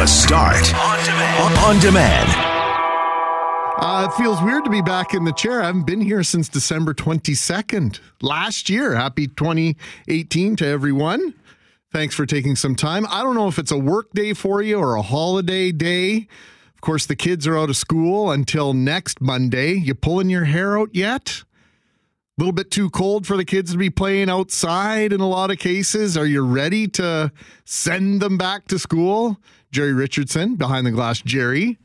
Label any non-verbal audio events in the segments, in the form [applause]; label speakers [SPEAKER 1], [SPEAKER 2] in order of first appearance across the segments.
[SPEAKER 1] The Start on demand. On demand.
[SPEAKER 2] Uh, it feels weird to be back in the chair. I haven't been here since December 22nd last year. Happy 2018 to everyone. Thanks for taking some time. I don't know if it's a work day for you or a holiday day. Of course, the kids are out of school until next Monday. You pulling your hair out yet? A little bit too cold for the kids to be playing outside in a lot of cases. Are you ready to send them back to school? Jerry Richardson, behind the glass, Jerry.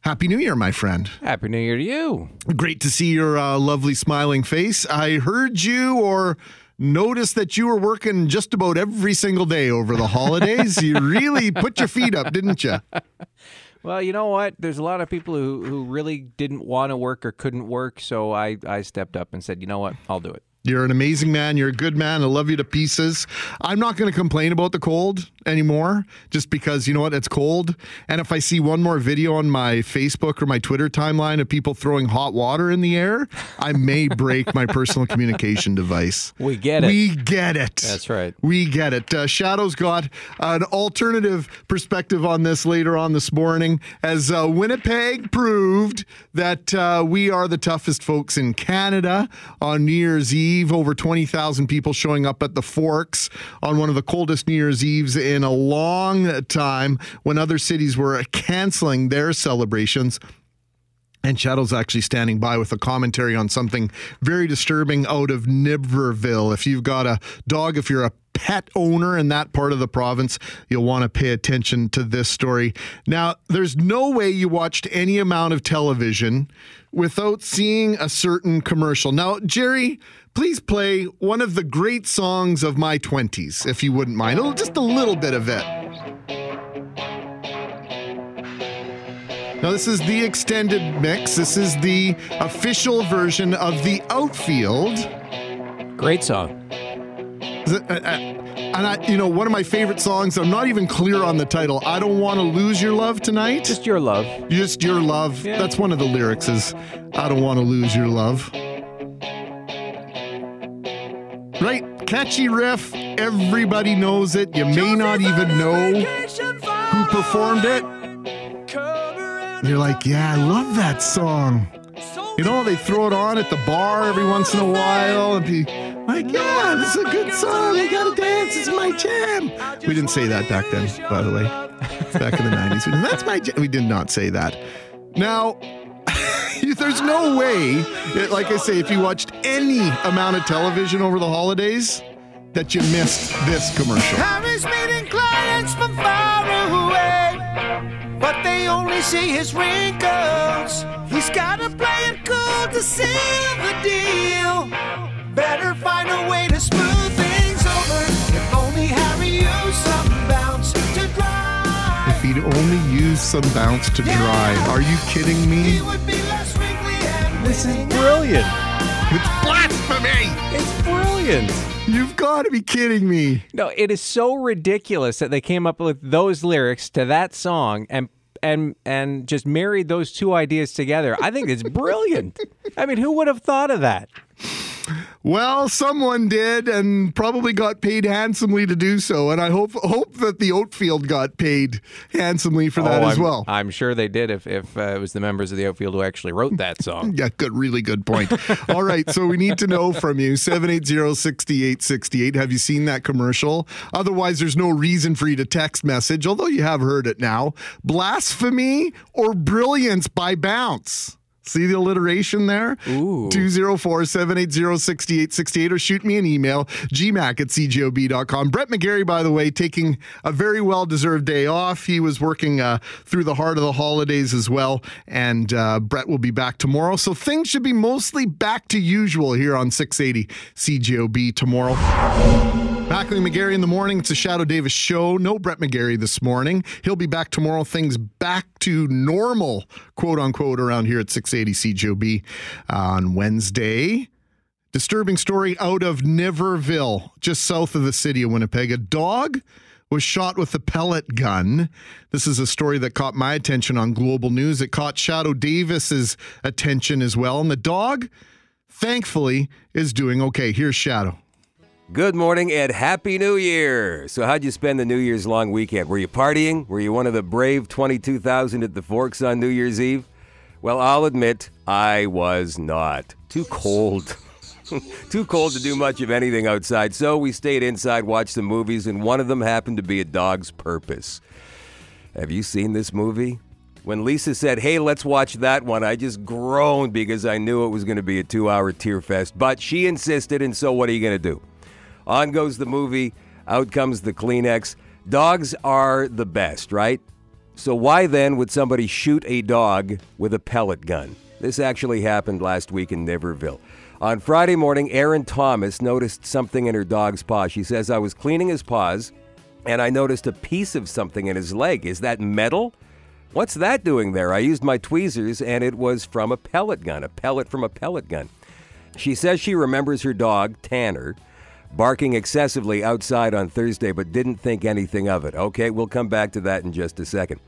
[SPEAKER 2] Happy New Year, my friend.
[SPEAKER 3] Happy New Year to you.
[SPEAKER 2] Great to see your uh, lovely smiling face. I heard you or noticed that you were working just about every single day over the holidays. [laughs] you really put your feet up, didn't you? [laughs]
[SPEAKER 3] Well, you know what? There's a lot of people who, who really didn't want to work or couldn't work, so I, I stepped up and said, you know what? I'll do it.
[SPEAKER 2] You're an amazing man. You're a good man. I love you to pieces. I'm not going to complain about the cold anymore just because, you know what, it's cold. And if I see one more video on my Facebook or my Twitter timeline of people throwing hot water in the air, I may break my personal communication device.
[SPEAKER 3] We get it.
[SPEAKER 2] We get it.
[SPEAKER 3] That's right.
[SPEAKER 2] We get it. Uh, Shadoe's got an alternative perspective on this later on this morning as uh, Winnipeg proved that uh, we are the toughest folks in Canada on New Year's Eve. Over 20,000 people showing up at the Forks on one of the coldest New Year's Eves in a long time when other cities were canceling their celebrations. And Shadoe's actually standing by with a commentary on something very disturbing out of Niverville. If you've got a dog, if you're a pet owner in that part of the province, you'll want to pay attention to this story. Now, there's no way you watched any amount of television without seeing a certain commercial. Now, Jerry, please play one of the great songs of my 20s, if you wouldn't mind. Just a little bit of it. Now, this is the extended mix. This is the official version of the outfield.
[SPEAKER 3] Great song.
[SPEAKER 2] It, uh, uh, and I, you know, one of my favorite songs. I'm not even clear on the title. I don't want to lose your love tonight.
[SPEAKER 3] Just your love.
[SPEAKER 2] Just your love.
[SPEAKER 3] Yeah.
[SPEAKER 2] That's one of the lyrics. Is I don't want to lose your love. Right, catchy riff. Everybody knows it. You may not even know who performed it. You're like, yeah, I love that song. You know, they throw it on at the bar every once in a while and be like, yeah, this is a good song. I gotta dance. It's my jam. We didn't say that back then, by the way. Back in the 90s. [laughs] That's my jam. We did not say that. Now, [laughs] there's no way, like I say, if you watched any amount of television over the holidays, that you missed this commercial.
[SPEAKER 4] Harry's meeting clients from far away, but they only see his wrinkles. He's gotta play it cool to seal the deal. Better find a way to smooth things over. If only Harry used some bounce to dry.
[SPEAKER 2] If he'd only use some bounce to dry. Are you kidding
[SPEAKER 4] He
[SPEAKER 2] me?
[SPEAKER 4] would be less wrinkly and
[SPEAKER 3] This is brilliant.
[SPEAKER 2] It's blasphemy!
[SPEAKER 3] It's brilliant.
[SPEAKER 2] You've got to be kidding me.
[SPEAKER 3] No, it is so ridiculous that they came up with those lyrics to that song and and and just married those two ideas together. I think it's brilliant. I mean, who would have thought of that?
[SPEAKER 2] Well, someone did, and probably got paid handsomely to do so. And I hope hope that the Outfield got paid handsomely for that
[SPEAKER 3] Oh,
[SPEAKER 2] as
[SPEAKER 3] I'm,
[SPEAKER 2] well.
[SPEAKER 3] I'm sure they did if if uh, it was the members of the outfield who actually wrote that song. [laughs]
[SPEAKER 2] yeah, good, really good point. [laughs] All right, so we need to know from you 780-6868. Have you seen that commercial? Otherwise, there's no reason for you to text message, although you have heard it now. Blasphemy or brilliance by bounce? See the alliteration there?
[SPEAKER 3] Ooh.
[SPEAKER 2] 204 780 6868 or shoot me an email, gmac at cjob.com. Brett McGarry, by the way, taking a very well deserved day off. He was working uh, through the heart of the holidays as well. And uh, Brett will be back tomorrow. So things should be mostly back to usual here on 680 CJOB tomorrow. Mackling McGarry in the morning. It's a Shadoe Davis show. No Brett McGarry this morning. He'll be back tomorrow. Things back to normal, quote unquote, around here at 680 CJOB on Wednesday. Disturbing story out of Niverville, just south of the city of Winnipeg. A dog was shot with a pellet gun. This is a story that caught my attention on Global News. It caught Shadoe Davis's attention as well. And the dog, thankfully, is doing okay. Here's Shadoe.
[SPEAKER 5] Good morning and Happy New Year. So, how'd you spend the New Year's long weekend? Were you partying? Were you one of the brave 22,000 at the Forks on New Year's Eve? Well, I'll admit I was not. Too cold. [laughs] Too cold to do much of anything outside, so we stayed inside, watched some movies, and one of them happened to be A Dog's Purpose. Have you seen this movie? When Lisa said, Hey, let's watch that one, I just groaned because I knew it was going to be a two hour tear fest. But she insisted, and so what are you going to do? On goes the movie, out comes the Kleenex. Dogs are the best, right? So why then would somebody shoot a dog with a pellet gun? This actually happened last week in Niverville. On Friday morning, Erin Thomas noticed something in her dog's paw. She says, I was cleaning his paws and I noticed a piece of something in his leg. Is that metal? What's that doing there? I used my tweezers and it was from a pellet gun, a pellet from a pellet gun. She says she remembers her dog, Tanner, barking excessively outside on Thursday, but didn't think anything of it. Okay, we'll come back to that in just a second.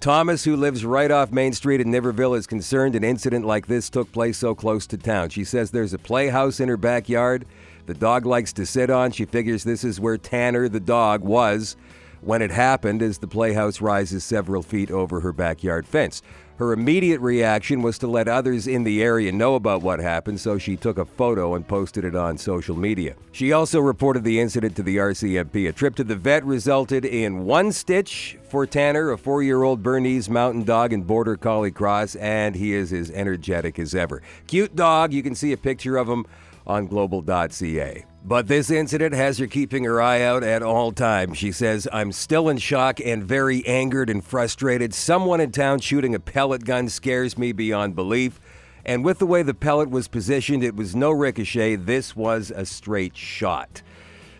[SPEAKER 5] Thomas, who lives right off Main Street in Niverville, is concerned an incident like this took place so close to town. She says there's a playhouse in her backyard the dog likes to sit on. She figures this is where Tanner, the dog, was when it happened as the playhouse rises several feet over her backyard fence. Her immediate reaction was to let others in the area know about what happened, so she took a photo and posted it on social media. She also reported the incident to the RCMP. A trip to the vet resulted in one stitch for Tanner, a four year old Bernese mountain dog and border collie cross, and he is as energetic as ever. Cute dog, you can see a picture of him on global.ca. But this incident has her keeping her eye out at all times. She says, I'm still in shock and very angered and frustrated. Someone in town shooting a pellet gun scares me beyond belief. And with the way the pellet was positioned, it was no ricochet. This was a straight shot.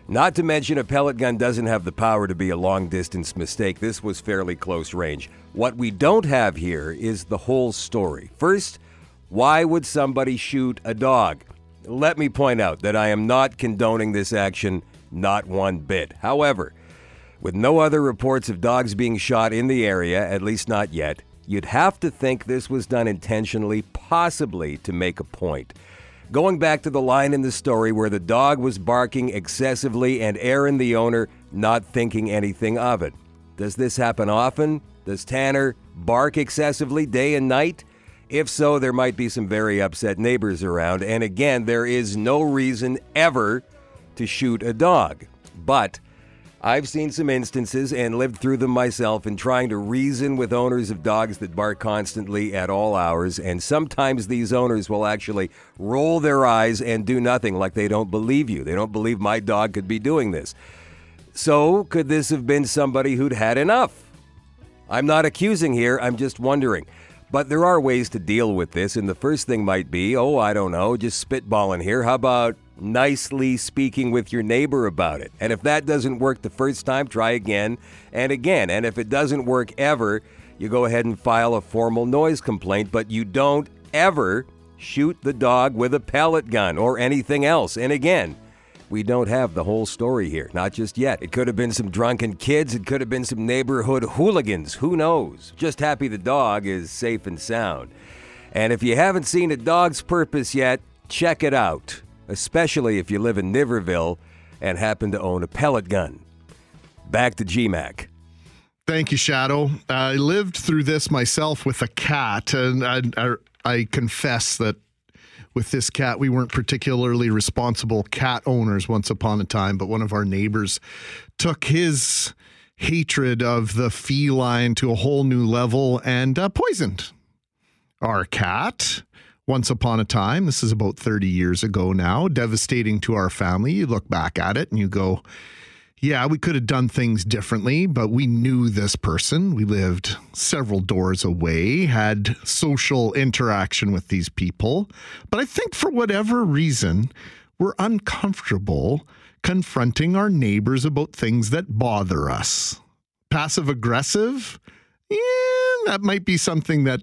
[SPEAKER 5] Not to mention, a pellet gun doesn't have the power to be a long distance mistake. This was fairly close range. What we don't have here is the whole story. First, why would somebody shoot a dog? Let me point out that I am not condoning this action, not one bit. However, with no other reports of dogs being shot in the area, at least not yet, you'd have to think this was done intentionally, possibly to make a point. Going back to the line in the story where the dog was barking excessively and Aaron, the owner, not thinking anything of it. Does this happen often? Does Tanner bark excessively day and night? If so, there might be some very upset neighbors around. And again, there is no reason ever to shoot a dog. But I've seen some instances and lived through them myself in trying to reason with owners of dogs that bark constantly at all hours. And sometimes these owners will actually roll their eyes and do nothing, like they don't believe you. They don't believe my dog could be doing this. So, could this have been somebody who'd had enough? I'm not accusing here, I'm just wondering. But there are ways to deal with this, and the first thing might be oh, I don't know, just spitballing here. How about nicely speaking with your neighbor about it? And if that doesn't work the first time, try again and again. And if it doesn't work ever, you go ahead and file a formal noise complaint, but you don't ever shoot the dog with a pellet gun or anything else. And again, we don't have the whole story here, not just yet. It could have been some drunken kids, it could have been some neighborhood hooligans, who knows? Just happy the dog is safe and sound. And if you haven't seen A Dog's Purpose yet, check it out, especially if you live in Niverville and happen to own a pellet gun. Back to GMAC.
[SPEAKER 2] Thank you, Shadoe. I lived through this myself with a cat, and I, I, I confess that with this cat. We weren't particularly responsible cat owners once upon a time, but one of our neighbors took his hatred of the feline to a whole new level and uh, poisoned our cat. Once upon a time, this is about 30 years ago now, devastating to our family. You look back at it and you go, yeah, we could have done things differently, but we knew this person. We lived several doors away, had social interaction with these people. But I think for whatever reason, we're uncomfortable confronting our neighbors about things that bother us. Passive aggressive? Yeah, that might be something that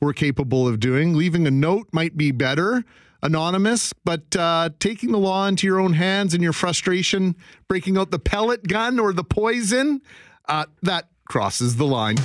[SPEAKER 2] we're capable of doing. Leaving a note might be better anonymous, but uh, taking the law into your own hands and your frustration, breaking out the pellet gun or the poison, uh, that crosses the line.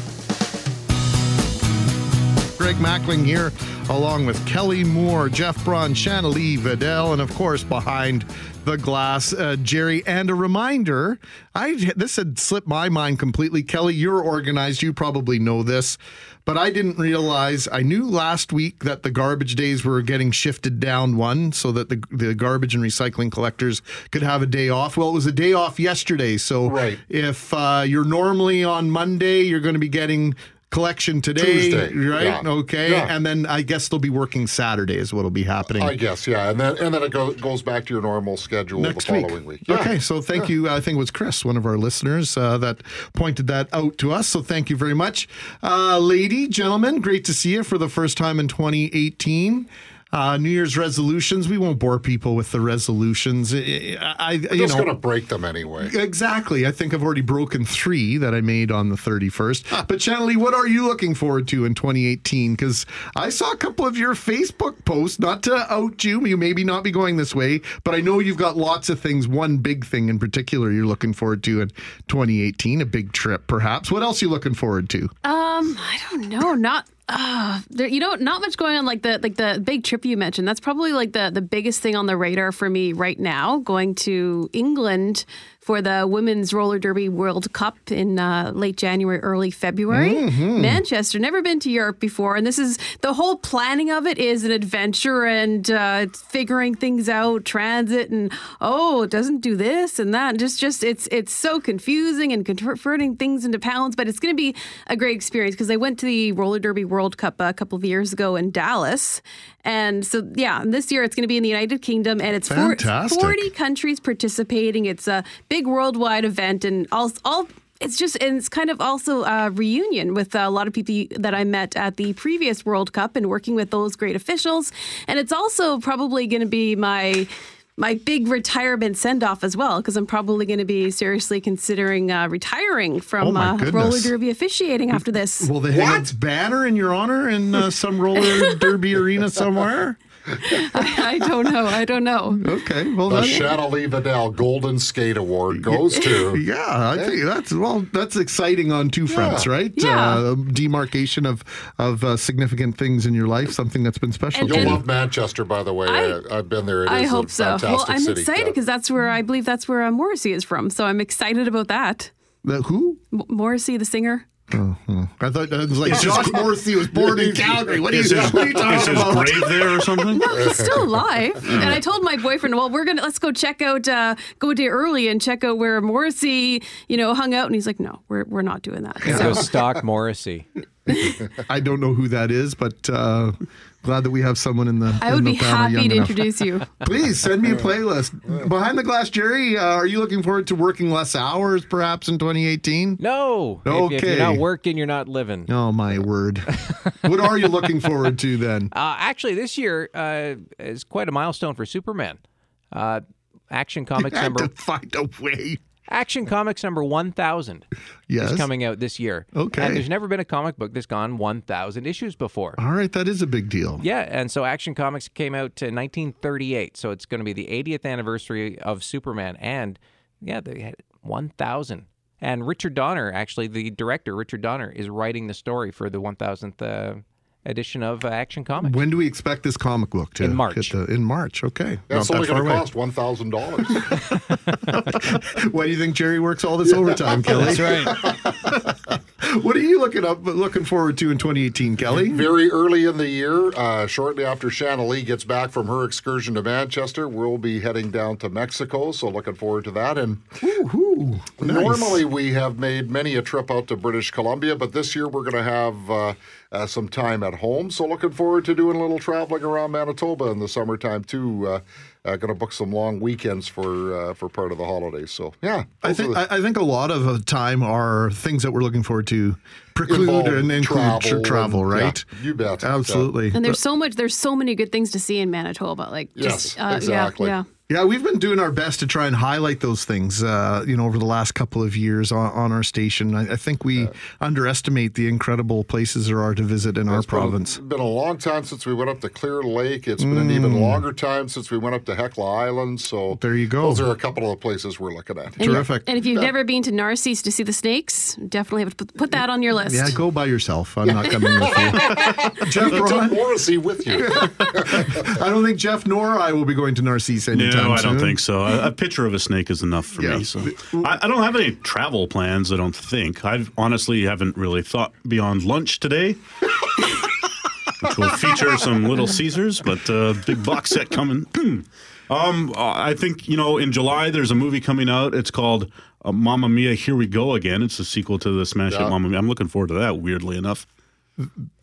[SPEAKER 2] Greg Mackling here along with Kelly Moore, Jeff Braun, Shanalee Vidal, and of course behind the glass, uh, Jerry. And a reminder, I this had slipped my mind completely. Kelly, you're organized. You probably know this, but I didn't realize. I knew last week that the garbage days were getting shifted down one, so that the the garbage and recycling collectors could have a day off. Well, it was a day off yesterday, so
[SPEAKER 6] Right.
[SPEAKER 2] if uh, you're normally on Monday, you're going to be getting collection today,
[SPEAKER 6] Tuesday,
[SPEAKER 2] right?
[SPEAKER 6] yeah.
[SPEAKER 2] Okay,
[SPEAKER 6] Yeah.
[SPEAKER 2] and then I guess they'll be working Saturday is what'll be happening.
[SPEAKER 6] I guess, yeah, and then and then it go, goes back to your normal schedule
[SPEAKER 2] next
[SPEAKER 6] the
[SPEAKER 2] week.
[SPEAKER 6] following week. Yeah.
[SPEAKER 2] Okay, so thank you. I think it was Chris, one of our listeners, uh, that pointed that out to us. So thank you very much, uh, lady, gentlemen. Great to see you for the first time in 2018. Uh, New Year's resolutions. We won't bore people with the resolutions. I, I you
[SPEAKER 6] Just
[SPEAKER 2] know,
[SPEAKER 6] going to break them anyway.
[SPEAKER 2] Exactly. I think I've already broken three that I made on the 31st. But Shanalee, what are you looking forward to in 2018? Because I saw a couple of your Facebook posts, not to out you, you maybe not be going this way, but I know you've got lots of things. One big thing in particular you're looking forward to in 2018, a big trip perhaps. What else are you looking forward to?
[SPEAKER 7] Um, I don't know. Not uh there you know, not much going on like the like the big trip you mentioned. That's probably like the the biggest thing on the radar for me right now, going to England for the Women's Roller Derby World Cup in uh, late January, early February. Manchester, never been to Europe before, and this is the whole planning of it is an adventure and uh, figuring things out, transit, and oh, it doesn't do this and that. Just, just it's it's so confusing and converting things into pounds, but it's going to be a great experience because I went to the Roller Derby World Cup a couple of years ago in Dallas, and so yeah, and this year it's going to be in the United Kingdom, and it's
[SPEAKER 2] Fantastic.
[SPEAKER 7] 40 countries participating. It's a big worldwide event, and all all. It's just, and it's kind of also a reunion with a lot of people that I met at the previous World Cup and working with those great officials. And it's also probably going to be my my big retirement send off as well, because I'm probably going to be seriously considering uh, retiring
[SPEAKER 2] Oh
[SPEAKER 7] from
[SPEAKER 2] my
[SPEAKER 7] uh, roller derby officiating after this.
[SPEAKER 2] Will they hang a banner in your honor in uh, some roller derby arena somewhere?
[SPEAKER 7] I, [laughs] I don't know. I don't know.
[SPEAKER 2] Okay. Well,
[SPEAKER 6] The
[SPEAKER 2] that's,
[SPEAKER 6] Shanalee Vidal Golden Skate Award goes to. [laughs]
[SPEAKER 2] Yeah, I think that's well, that's exciting on two fronts, right?
[SPEAKER 7] Yeah.
[SPEAKER 2] Uh, demarcation of of uh, significant things in your life, something that's been special.
[SPEAKER 7] And-
[SPEAKER 2] to
[SPEAKER 6] You'll
[SPEAKER 2] you.
[SPEAKER 6] love Manchester, by the way.
[SPEAKER 7] I-
[SPEAKER 6] I, have been there. It
[SPEAKER 7] I
[SPEAKER 6] is
[SPEAKER 7] hope
[SPEAKER 6] a
[SPEAKER 7] so.
[SPEAKER 6] fantastic
[SPEAKER 7] Well, I'm
[SPEAKER 6] city.
[SPEAKER 7] excited
[SPEAKER 6] Yeah.
[SPEAKER 7] because that's where I believe that's where uh, Morrissey is from. So I'm excited about that.
[SPEAKER 2] The who?
[SPEAKER 7] M- Morrissey, the singer.
[SPEAKER 2] I thought that was like
[SPEAKER 8] Is his-
[SPEAKER 2] Josh Morrissey was born in [laughs] Calgary. What are you,
[SPEAKER 8] Is [laughs] his,
[SPEAKER 2] what are you
[SPEAKER 8] is
[SPEAKER 2] talking
[SPEAKER 8] his
[SPEAKER 2] about?
[SPEAKER 8] grave there or something?
[SPEAKER 7] No, he's still alive. [laughs] and I told my boyfriend, well, we're gonna let's go check out, uh, go a day early and check out where Morrissey, you know, hung out. And he's like, no, we're we're not doing that.
[SPEAKER 3] Go
[SPEAKER 7] So
[SPEAKER 3] stock Morrissey.
[SPEAKER 2] I don't know who that is, but uh, glad that we have someone in the.
[SPEAKER 7] I
[SPEAKER 2] in
[SPEAKER 7] would
[SPEAKER 2] the
[SPEAKER 7] be
[SPEAKER 2] panel
[SPEAKER 7] happy to
[SPEAKER 2] enough.
[SPEAKER 7] introduce you. [laughs]
[SPEAKER 2] Please send me a playlist. Behind the Glass, Jerry, uh, are you looking forward to working less hours perhaps in 2018?
[SPEAKER 3] No. If- If, you're
[SPEAKER 2] Okay.
[SPEAKER 3] not working, you're not living.
[SPEAKER 2] Oh, my word. what are you looking forward to then? [laughs]
[SPEAKER 3] Uh, actually, this year uh, is quite a milestone for Superman. Uh, Action Comics [laughs]
[SPEAKER 2] had
[SPEAKER 3] number
[SPEAKER 2] to find a way.
[SPEAKER 3] Action Comics number one thousand
[SPEAKER 2] Yes.
[SPEAKER 3] is coming out this year.
[SPEAKER 2] Okay.
[SPEAKER 3] and there's never been a comic book that's gone one thousand issues before.
[SPEAKER 2] All right, that is a big deal.
[SPEAKER 3] Yeah, and so Action Comics came out in 1938, so it's going to be the 80th anniversary of Superman, and yeah, they had 1,000. And Richard Donner, actually, the director, Richard Donner, is writing the story for the 1,000th uh, edition of uh, Action Comics.
[SPEAKER 2] When do we expect this comic book to
[SPEAKER 3] In March.
[SPEAKER 2] hit the- in March, okay.
[SPEAKER 6] That's
[SPEAKER 2] Not
[SPEAKER 6] only
[SPEAKER 2] that
[SPEAKER 6] going to cost one thousand dollars. [laughs]
[SPEAKER 2] Why do you think Jerry works all this overtime, Kelly?
[SPEAKER 3] That's right. [laughs]
[SPEAKER 2] What are you looking up, looking forward to in 2018, Kelly?
[SPEAKER 6] Very early in the year, uh, shortly after Shanalee gets back from her excursion to Manchester, we'll be heading down to Mexico. So looking forward to that. And
[SPEAKER 2] Ooh, nice.
[SPEAKER 6] Normally, we have made many a trip out to British Columbia, but this year we're going to have uh, uh, some time at home. So, looking forward to doing a little traveling around Manitoba in the summertime too. Uh, uh, going to book some long weekends for uh, for part of the holidays. So, yeah,
[SPEAKER 2] I think
[SPEAKER 6] the-
[SPEAKER 2] I, I think a lot of the time are things that we're looking forward to preclude and include
[SPEAKER 6] travel
[SPEAKER 2] travel, travel
[SPEAKER 6] and-
[SPEAKER 2] right?
[SPEAKER 6] yeah, you bet.
[SPEAKER 2] Absolutely.
[SPEAKER 7] And there's so much, there's so many good things to see in Manitoba. Like, just,
[SPEAKER 6] Yes,
[SPEAKER 7] uh,
[SPEAKER 6] exactly.
[SPEAKER 7] yeah, yeah.
[SPEAKER 2] Yeah, we've been doing our best to try and highlight those things, uh, you know, over the last couple of years on, on our station. I, I think we underestimate the incredible places there are to visit in our province.
[SPEAKER 6] It's been- a long time since we went up to Clear Lake. It's been an even longer time since we went up to Hecla Island. So
[SPEAKER 2] Mm. There you go.
[SPEAKER 6] Those are a couple of the places we're looking at.
[SPEAKER 7] And-
[SPEAKER 2] Terrific.
[SPEAKER 7] And if you've never been to Narcisse to see the snakes, definitely have to put- put that on your list.
[SPEAKER 2] Yeah, go by yourself. I'm not [laughs] coming with you. Jeff
[SPEAKER 6] You took
[SPEAKER 2] Braun,
[SPEAKER 6] Morrissey with you. [laughs]
[SPEAKER 2] I don't think Jeff nor I will be going to Narcisse anytime
[SPEAKER 8] No, I don't think so. A, a picture of a snake is enough for
[SPEAKER 2] Yeah.
[SPEAKER 8] me. So I, I don't have any travel plans. I don't think. I honestly haven't really thought beyond lunch today, [laughs] which will feature some Little Caesars, but uh, big box set coming. [clears throat] um, I think you know in July there's a movie coming out. It's called uh, Mamma Mia, Here We Go Again. It's a sequel to the smash hit
[SPEAKER 6] Yeah.
[SPEAKER 8] Mamma Mia. I'm looking forward to that. Weirdly enough.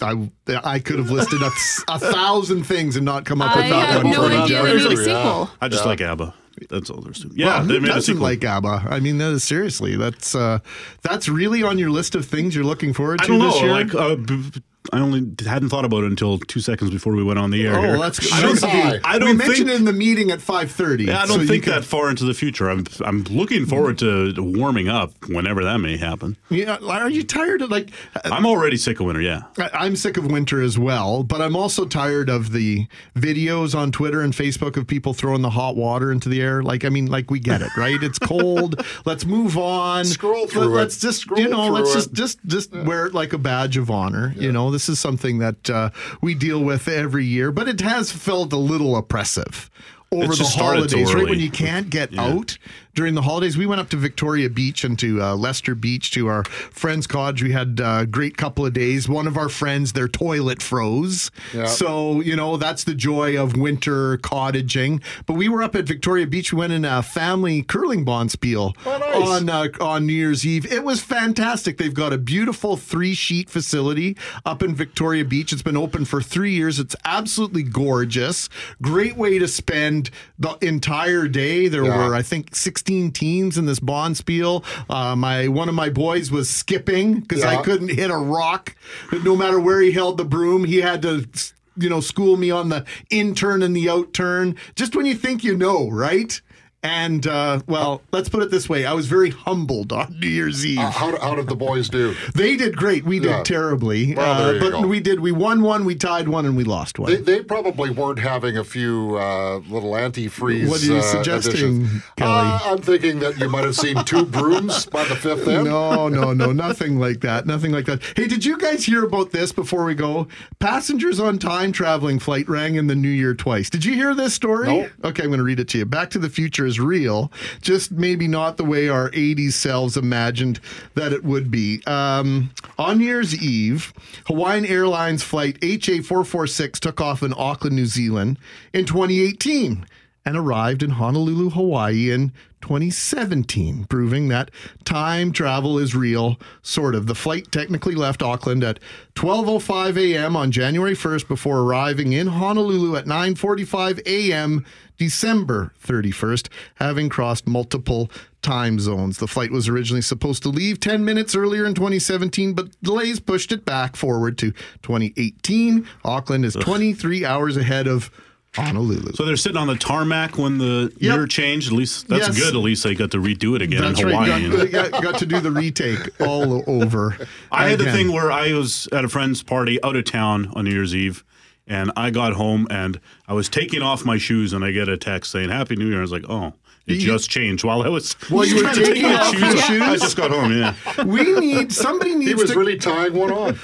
[SPEAKER 2] I, I could have listed a, a thousand things and not come up with
[SPEAKER 7] I
[SPEAKER 2] that one
[SPEAKER 7] no
[SPEAKER 2] for
[SPEAKER 7] idea they made a sequel.
[SPEAKER 8] I just like ABBA. That's all there's to. it. Yeah,
[SPEAKER 2] Well,
[SPEAKER 8] they
[SPEAKER 2] who
[SPEAKER 8] made
[SPEAKER 2] doesn't
[SPEAKER 8] sequel.
[SPEAKER 2] like ABBA? I mean, that is, seriously, that's uh, that's really on your list of things you're looking forward to
[SPEAKER 8] I don't know.
[SPEAKER 2] this year.
[SPEAKER 8] Like, uh, b- I only hadn't thought about it until two seconds before we went on the air.
[SPEAKER 2] oh,
[SPEAKER 8] here.
[SPEAKER 2] that's good.
[SPEAKER 8] I don't,
[SPEAKER 6] Hi.
[SPEAKER 8] I don't
[SPEAKER 2] mentioned
[SPEAKER 8] think.
[SPEAKER 2] it in the meeting at five thirty.
[SPEAKER 8] Yeah, I don't think that far into the future. I'm I'm looking forward to warming up whenever that may happen.
[SPEAKER 2] Yeah, are you tired of like?
[SPEAKER 8] Uh, I'm already sick of winter. Yeah,
[SPEAKER 2] I- I'm sick of winter as well, but I'm also tired of the videos on Twitter and Facebook of people throwing the hot water into the air. Like, I mean, like we get it, right? It's cold. [laughs] let's move on.
[SPEAKER 6] Scroll through
[SPEAKER 2] Let-
[SPEAKER 6] it.
[SPEAKER 2] Let's just,
[SPEAKER 6] Scroll
[SPEAKER 2] you know, let's
[SPEAKER 6] through
[SPEAKER 2] just,
[SPEAKER 6] it.
[SPEAKER 2] just, just wear it like a badge of honor. You know, this is something that uh, we deal with every year, but it has felt a little oppressive. Over the
[SPEAKER 8] just started too
[SPEAKER 2] holidays, right? When you can't get
[SPEAKER 8] Yeah.
[SPEAKER 2] out during the holidays, we went up to Victoria Beach and to uh, Lester Beach to our friend's cottage. We had a great couple of days. One of our friends, their toilet froze.
[SPEAKER 6] Yeah.
[SPEAKER 2] So, you know, that's the joy of winter cottaging. But we were up at Victoria Beach. We went in a family curling bonspiel
[SPEAKER 6] Oh, nice.
[SPEAKER 2] on, uh, on New Year's Eve. It was fantastic. They've got a beautiful three sheet facility up in Victoria Beach. It's been open for three years. It's absolutely gorgeous. Great way to spend the entire day. There
[SPEAKER 6] Yeah.
[SPEAKER 2] were, I think, 16 teams in this bonspiel. Uh, my one of my boys was skipping because I couldn't hit a rock. No matter where he held the broom, he had to. You know, school me on the in turn and the out turn. Just when you think you know, right? And uh, well, let's put it this way: I was very humbled on New Year's Eve.
[SPEAKER 6] Uh, how, how did the boys do?
[SPEAKER 2] They did great. We did
[SPEAKER 6] Yeah.
[SPEAKER 2] terribly.
[SPEAKER 6] Well, there
[SPEAKER 2] uh, but
[SPEAKER 6] go.
[SPEAKER 2] we did. We won one, we tied one, and we lost one.
[SPEAKER 6] They, they probably weren't having a few uh, little antifreeze.
[SPEAKER 2] What are you
[SPEAKER 6] uh,
[SPEAKER 2] suggesting. Kelly?
[SPEAKER 6] Uh, I'm thinking that you might have seen two brooms by the fifth end.
[SPEAKER 2] No, no, no, nothing like that. Nothing like that. Hey, did you guys hear about this before we go? Passengers on time traveling flight rang in the new year twice. Did you hear this story?
[SPEAKER 6] No.
[SPEAKER 2] Okay, I'm going to read it to you. Back to the Future is real, just maybe not the way our 80s selves imagined that it would be. Um, on New Year's Eve, Hawaiian Airlines flight HA446 took off in Auckland, New Zealand in 2018 and arrived in Honolulu, Hawaii in 2017, proving that time travel is real, sort of. The flight technically left Auckland at 12:05 a.m. on January 1st before arriving in Honolulu at 9:45 a.m. December 31st, having crossed multiple time zones. The flight was originally supposed to leave 10 minutes earlier in 2017, but delays pushed it back forward to 2018. Auckland is 23 hours ahead of Honolulu.
[SPEAKER 8] so they're sitting on the tarmac when the
[SPEAKER 2] Yep.
[SPEAKER 8] year changed. At least that's
[SPEAKER 2] Yes.
[SPEAKER 8] good. At least they got to redo it again
[SPEAKER 2] That's
[SPEAKER 8] in Hawaii.
[SPEAKER 2] right. Got, got, got to do the retake all over. [laughs]
[SPEAKER 8] I had the thing where I was at a friend's party out of town on New Year's Eve, and I got home and I was taking off my shoes, and I get a text saying "Happy New Year." I was like, "Oh, it
[SPEAKER 2] You-
[SPEAKER 8] just changed." While I was
[SPEAKER 2] While you were
[SPEAKER 8] trying to take
[SPEAKER 2] taking
[SPEAKER 8] my
[SPEAKER 2] off your shoes?
[SPEAKER 8] I just got home. Yeah, [laughs]
[SPEAKER 2] We need somebody needs
[SPEAKER 6] He was
[SPEAKER 2] to
[SPEAKER 6] really tying one on.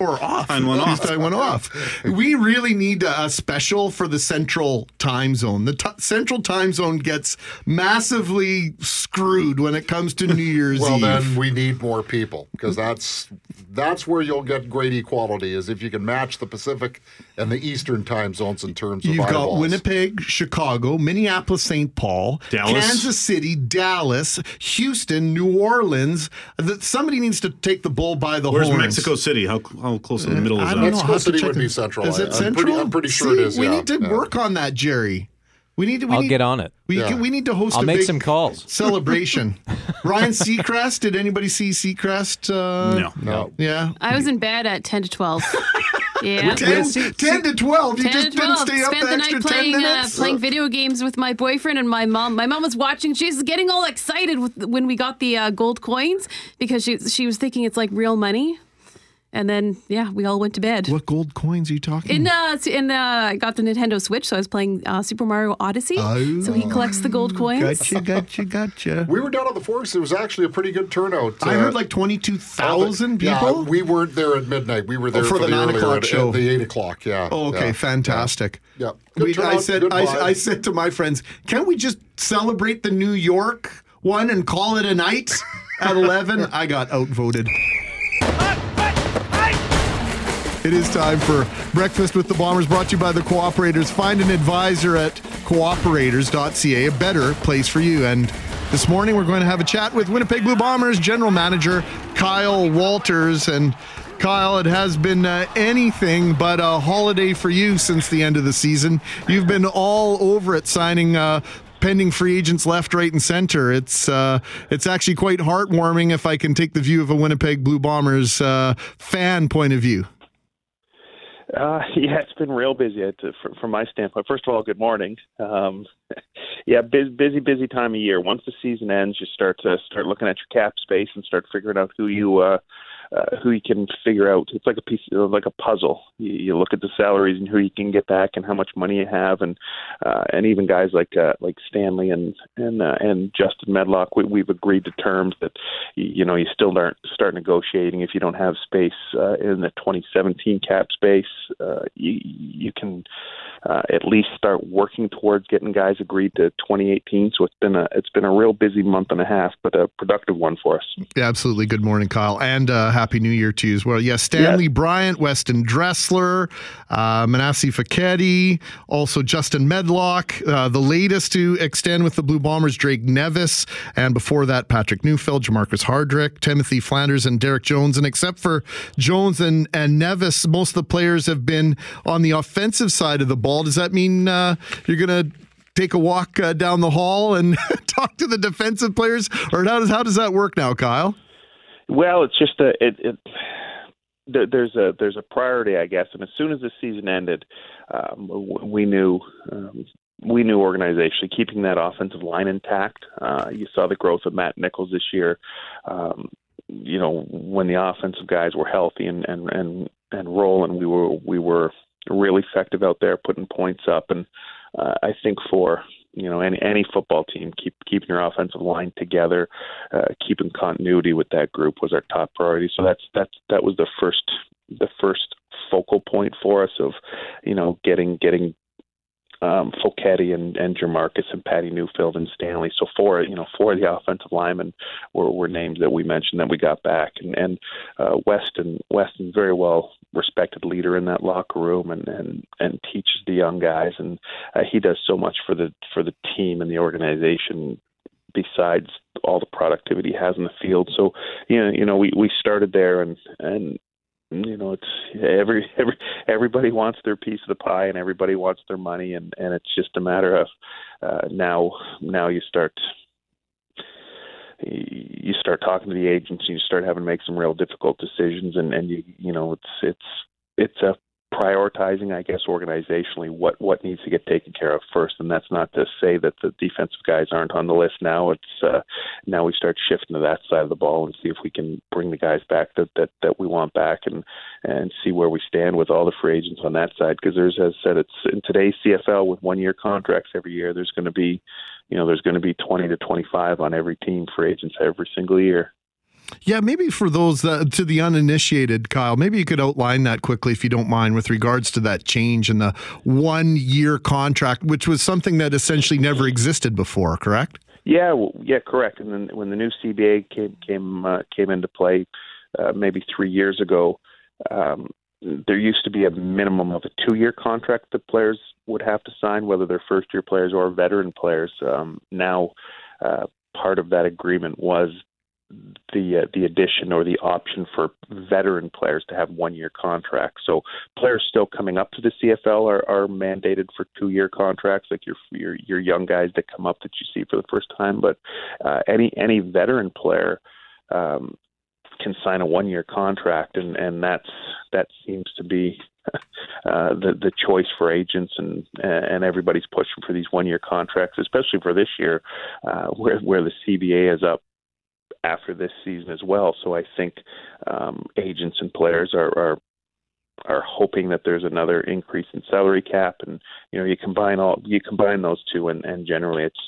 [SPEAKER 2] or off. [laughs] [laughs]
[SPEAKER 8] Tying one off.
[SPEAKER 2] tying one off. We really need a, a special for the central time zone. The t- central time zone gets massively screwed when it comes to New Year's
[SPEAKER 6] Well,
[SPEAKER 2] Eve.
[SPEAKER 6] then we need more people because that's that's where you'll get great equality is if you can match the Pacific and the Eastern time zones in terms of
[SPEAKER 2] You've got. Winnipeg, Chicago, Minneapolis, St. Paul,
[SPEAKER 8] Dallas.
[SPEAKER 2] Kansas City, Dallas, Houston, New Orleans. That somebody needs to take the bull by the
[SPEAKER 8] where's
[SPEAKER 2] horns.
[SPEAKER 8] Mexico City? How how close in the middle is
[SPEAKER 2] I
[SPEAKER 8] that?
[SPEAKER 2] don't know.
[SPEAKER 6] Mexico
[SPEAKER 2] I'll have to
[SPEAKER 6] City
[SPEAKER 2] check
[SPEAKER 6] would
[SPEAKER 2] it.
[SPEAKER 6] be central.
[SPEAKER 2] Is
[SPEAKER 6] I-
[SPEAKER 2] it
[SPEAKER 6] I'm
[SPEAKER 2] central?
[SPEAKER 6] pretty- I'm pretty sure it
[SPEAKER 2] See,
[SPEAKER 6] is,
[SPEAKER 2] We
[SPEAKER 6] yeah.
[SPEAKER 2] need to
[SPEAKER 6] Yeah.
[SPEAKER 2] work on that, Jerry. We need to. We
[SPEAKER 3] I'll
[SPEAKER 2] need,
[SPEAKER 3] get on it.
[SPEAKER 2] We,
[SPEAKER 6] Yeah.
[SPEAKER 2] we need to host.
[SPEAKER 3] I'll
[SPEAKER 2] a
[SPEAKER 3] make
[SPEAKER 2] big
[SPEAKER 3] some calls. [laughs]
[SPEAKER 2] Celebration. [laughs] Ryan Seacrest. Did anybody see Seacrest? Uh,
[SPEAKER 8] no,
[SPEAKER 6] No.
[SPEAKER 2] Yeah.
[SPEAKER 7] I was in bed at 10 to 12. [laughs] Yeah.
[SPEAKER 2] 10, 10 to 12. You just
[SPEAKER 7] 12.
[SPEAKER 2] didn't stay up
[SPEAKER 7] Spent
[SPEAKER 2] the
[SPEAKER 7] the
[SPEAKER 2] extra
[SPEAKER 7] night
[SPEAKER 2] 10
[SPEAKER 7] playing, uh,
[SPEAKER 2] minutes.
[SPEAKER 7] playing video games with my boyfriend and my mom. My mom was watching. She's getting all excited with, when we got the uh, gold coins because she she was thinking it's like real money. And then yeah, we all went to bed.
[SPEAKER 2] what gold coins are you talking
[SPEAKER 7] In uh, in uh, I got the Nintendo Switch, so I was playing uh, Super Mario Odyssey.
[SPEAKER 2] Oh.
[SPEAKER 7] So he collects the gold coins.
[SPEAKER 2] Gotcha, gotcha, gotcha. [laughs]
[SPEAKER 6] We were down on the Forks. It was actually a pretty good turnout.
[SPEAKER 2] I
[SPEAKER 6] Uh,
[SPEAKER 2] heard like 22,000 people.
[SPEAKER 6] Yeah,
[SPEAKER 2] people.
[SPEAKER 6] we weren't there at midnight. We were there
[SPEAKER 2] Oh, for the nine
[SPEAKER 6] earlier
[SPEAKER 2] o'clock
[SPEAKER 6] at- at
[SPEAKER 2] show.
[SPEAKER 6] the eight o'clock. Yeah.
[SPEAKER 2] Oh, okay,
[SPEAKER 6] yeah,
[SPEAKER 2] fantastic.
[SPEAKER 6] Yeah. Good
[SPEAKER 2] We, I said, I. I said to my friends, can't we just celebrate the New York one and call it a night at 11? I got outvoted. It is time for Breakfast with the Bombers, brought to you by the Cooperators. Find an advisor at cooperators.ca, a better place for you. And this morning, we're going to have a chat with Winnipeg Blue Bombers General Manager Kyle Walters. And Kyle, it has been uh, anything but a holiday for you since the end of the season. You've been all over it, signing uh, pending free agents left, right, and center. It's uh, it's actually quite heartwarming if I can take the view of a Winnipeg Blue Bombers uh, fan point of view.
[SPEAKER 9] Uh, [laughs] yeah, it's been real busy uh, to, fr- from my standpoint. First of all, good morning. Um, [laughs] yeah, busy, busy, busy time of year. Once the season ends, you start to start looking at your cap space and start figuring out who you uh, uh, who you can figure out. It's like a piece of like a puzzle. You, you look at the salaries and who you can get back and how much money you have, and uh, and even guys like uh, like Stanley and and uh, and Justin Medlock, we, we've agreed to terms that you know you still aren't start negotiating if you don't have space uh, in the 2017 cap space. Uh, you you can uh, at least start working towards getting guys agreed to 2018. So it's been a it's been a real busy month and a half, but a productive one for us.
[SPEAKER 2] Yeah, absolutely. Good morning, Kyle, and uh, happy New Year to you as well. Yes, Stanley
[SPEAKER 9] Yeah.
[SPEAKER 2] Bryant, Weston Dressler, uh, Manase Foketi, also Justin Medlock, uh, the latest to extend with the Blue Bombers, Drake Nevis, and before that, Patrick Neufeld, Jermarcus Hardrick, Timothy Flanders, and Derek Jones. And except for Jones and, and Nevis, most of the players have been on the offensive side of the ball. Does that mean uh, you're going to take a walk uh, down the hall and [laughs] talk to the defensive players, or how does how does that work now, Kyle?
[SPEAKER 9] Well, it's just a it, it there, there's a there's a priority, I guess. And as soon as the season ended, um, we knew um, we knew organizationally keeping that offensive line intact. Uh, you saw the growth of Matt Nichols this year. Um, you know when the offensive guys were healthy and and and and rolling, we were we were really effective out there, putting points up. And uh, I think for you know any any football team, keep keeping your offensive line together, uh, keeping continuity with that group was our top priority. So that's that's that was the first the first focal point for us of you know getting getting um, Foketi and, and Jermarcus and Patty Neufeld and Stanley. So four, you know, four of the offensive linemen were, were names that we mentioned that we got back. And, and uh, Weston, Weston, very well respected leader in that locker room and, and, and teaches the young guys. And uh, he does so much for the for the team and the organization besides all the productivity he has in the field. So, you know, you know, we, we started there and, and you know it's every [laughs] every everybody wants their piece of the pie and everybody wants their money and and it's just a matter of uh now now you start you start talking to the agents and you start having to make some real difficult decisions and and you you know it's it's it's a prioritizing, I guess, organizationally what what needs to get taken care of first. And that's not to say that the defensive guys aren't on the list now. It's uh, now we start shifting to that side of the ball and see if we can bring the guys back that that, that we want back and and see where we stand with all the free agents on that side. Because there's, as I said, it's in today's CFL with one year contracts every year. There's going to be you know, there's going to be 20 to 25 on every team for agents every single year.
[SPEAKER 2] Yeah, maybe for those to the uninitiated, Kyle, maybe you could outline that quickly if you don't mind with regards to that change in the one year contract, which was something that essentially never existed before, correct?
[SPEAKER 9] Yeah, well, yeah, correct. And then when the new CBA came came uh, came into play, uh, maybe three years ago, um, there used to be a minimum of a two year contract that players would have to sign, whether they're first year players or veteran players. Um, now, uh, part of that agreement was the uh, the addition or the option for veteran players to have one year contracts. So players still coming up to the CFL are, are mandated for two year contracts, like your your your young guys that come up that you see for the first time. But uh, any any veteran player um, can sign a one year contract, and and that's that seems to be [laughs] uh, the the choice for agents and and everybody's pushing for these one year contracts, especially for this year, uh, where where the CBA is up after this season as well. So I think um, agents and players are, are are hoping that there's another increase in salary cap, and you know you combine all you combine those two, and, and generally it's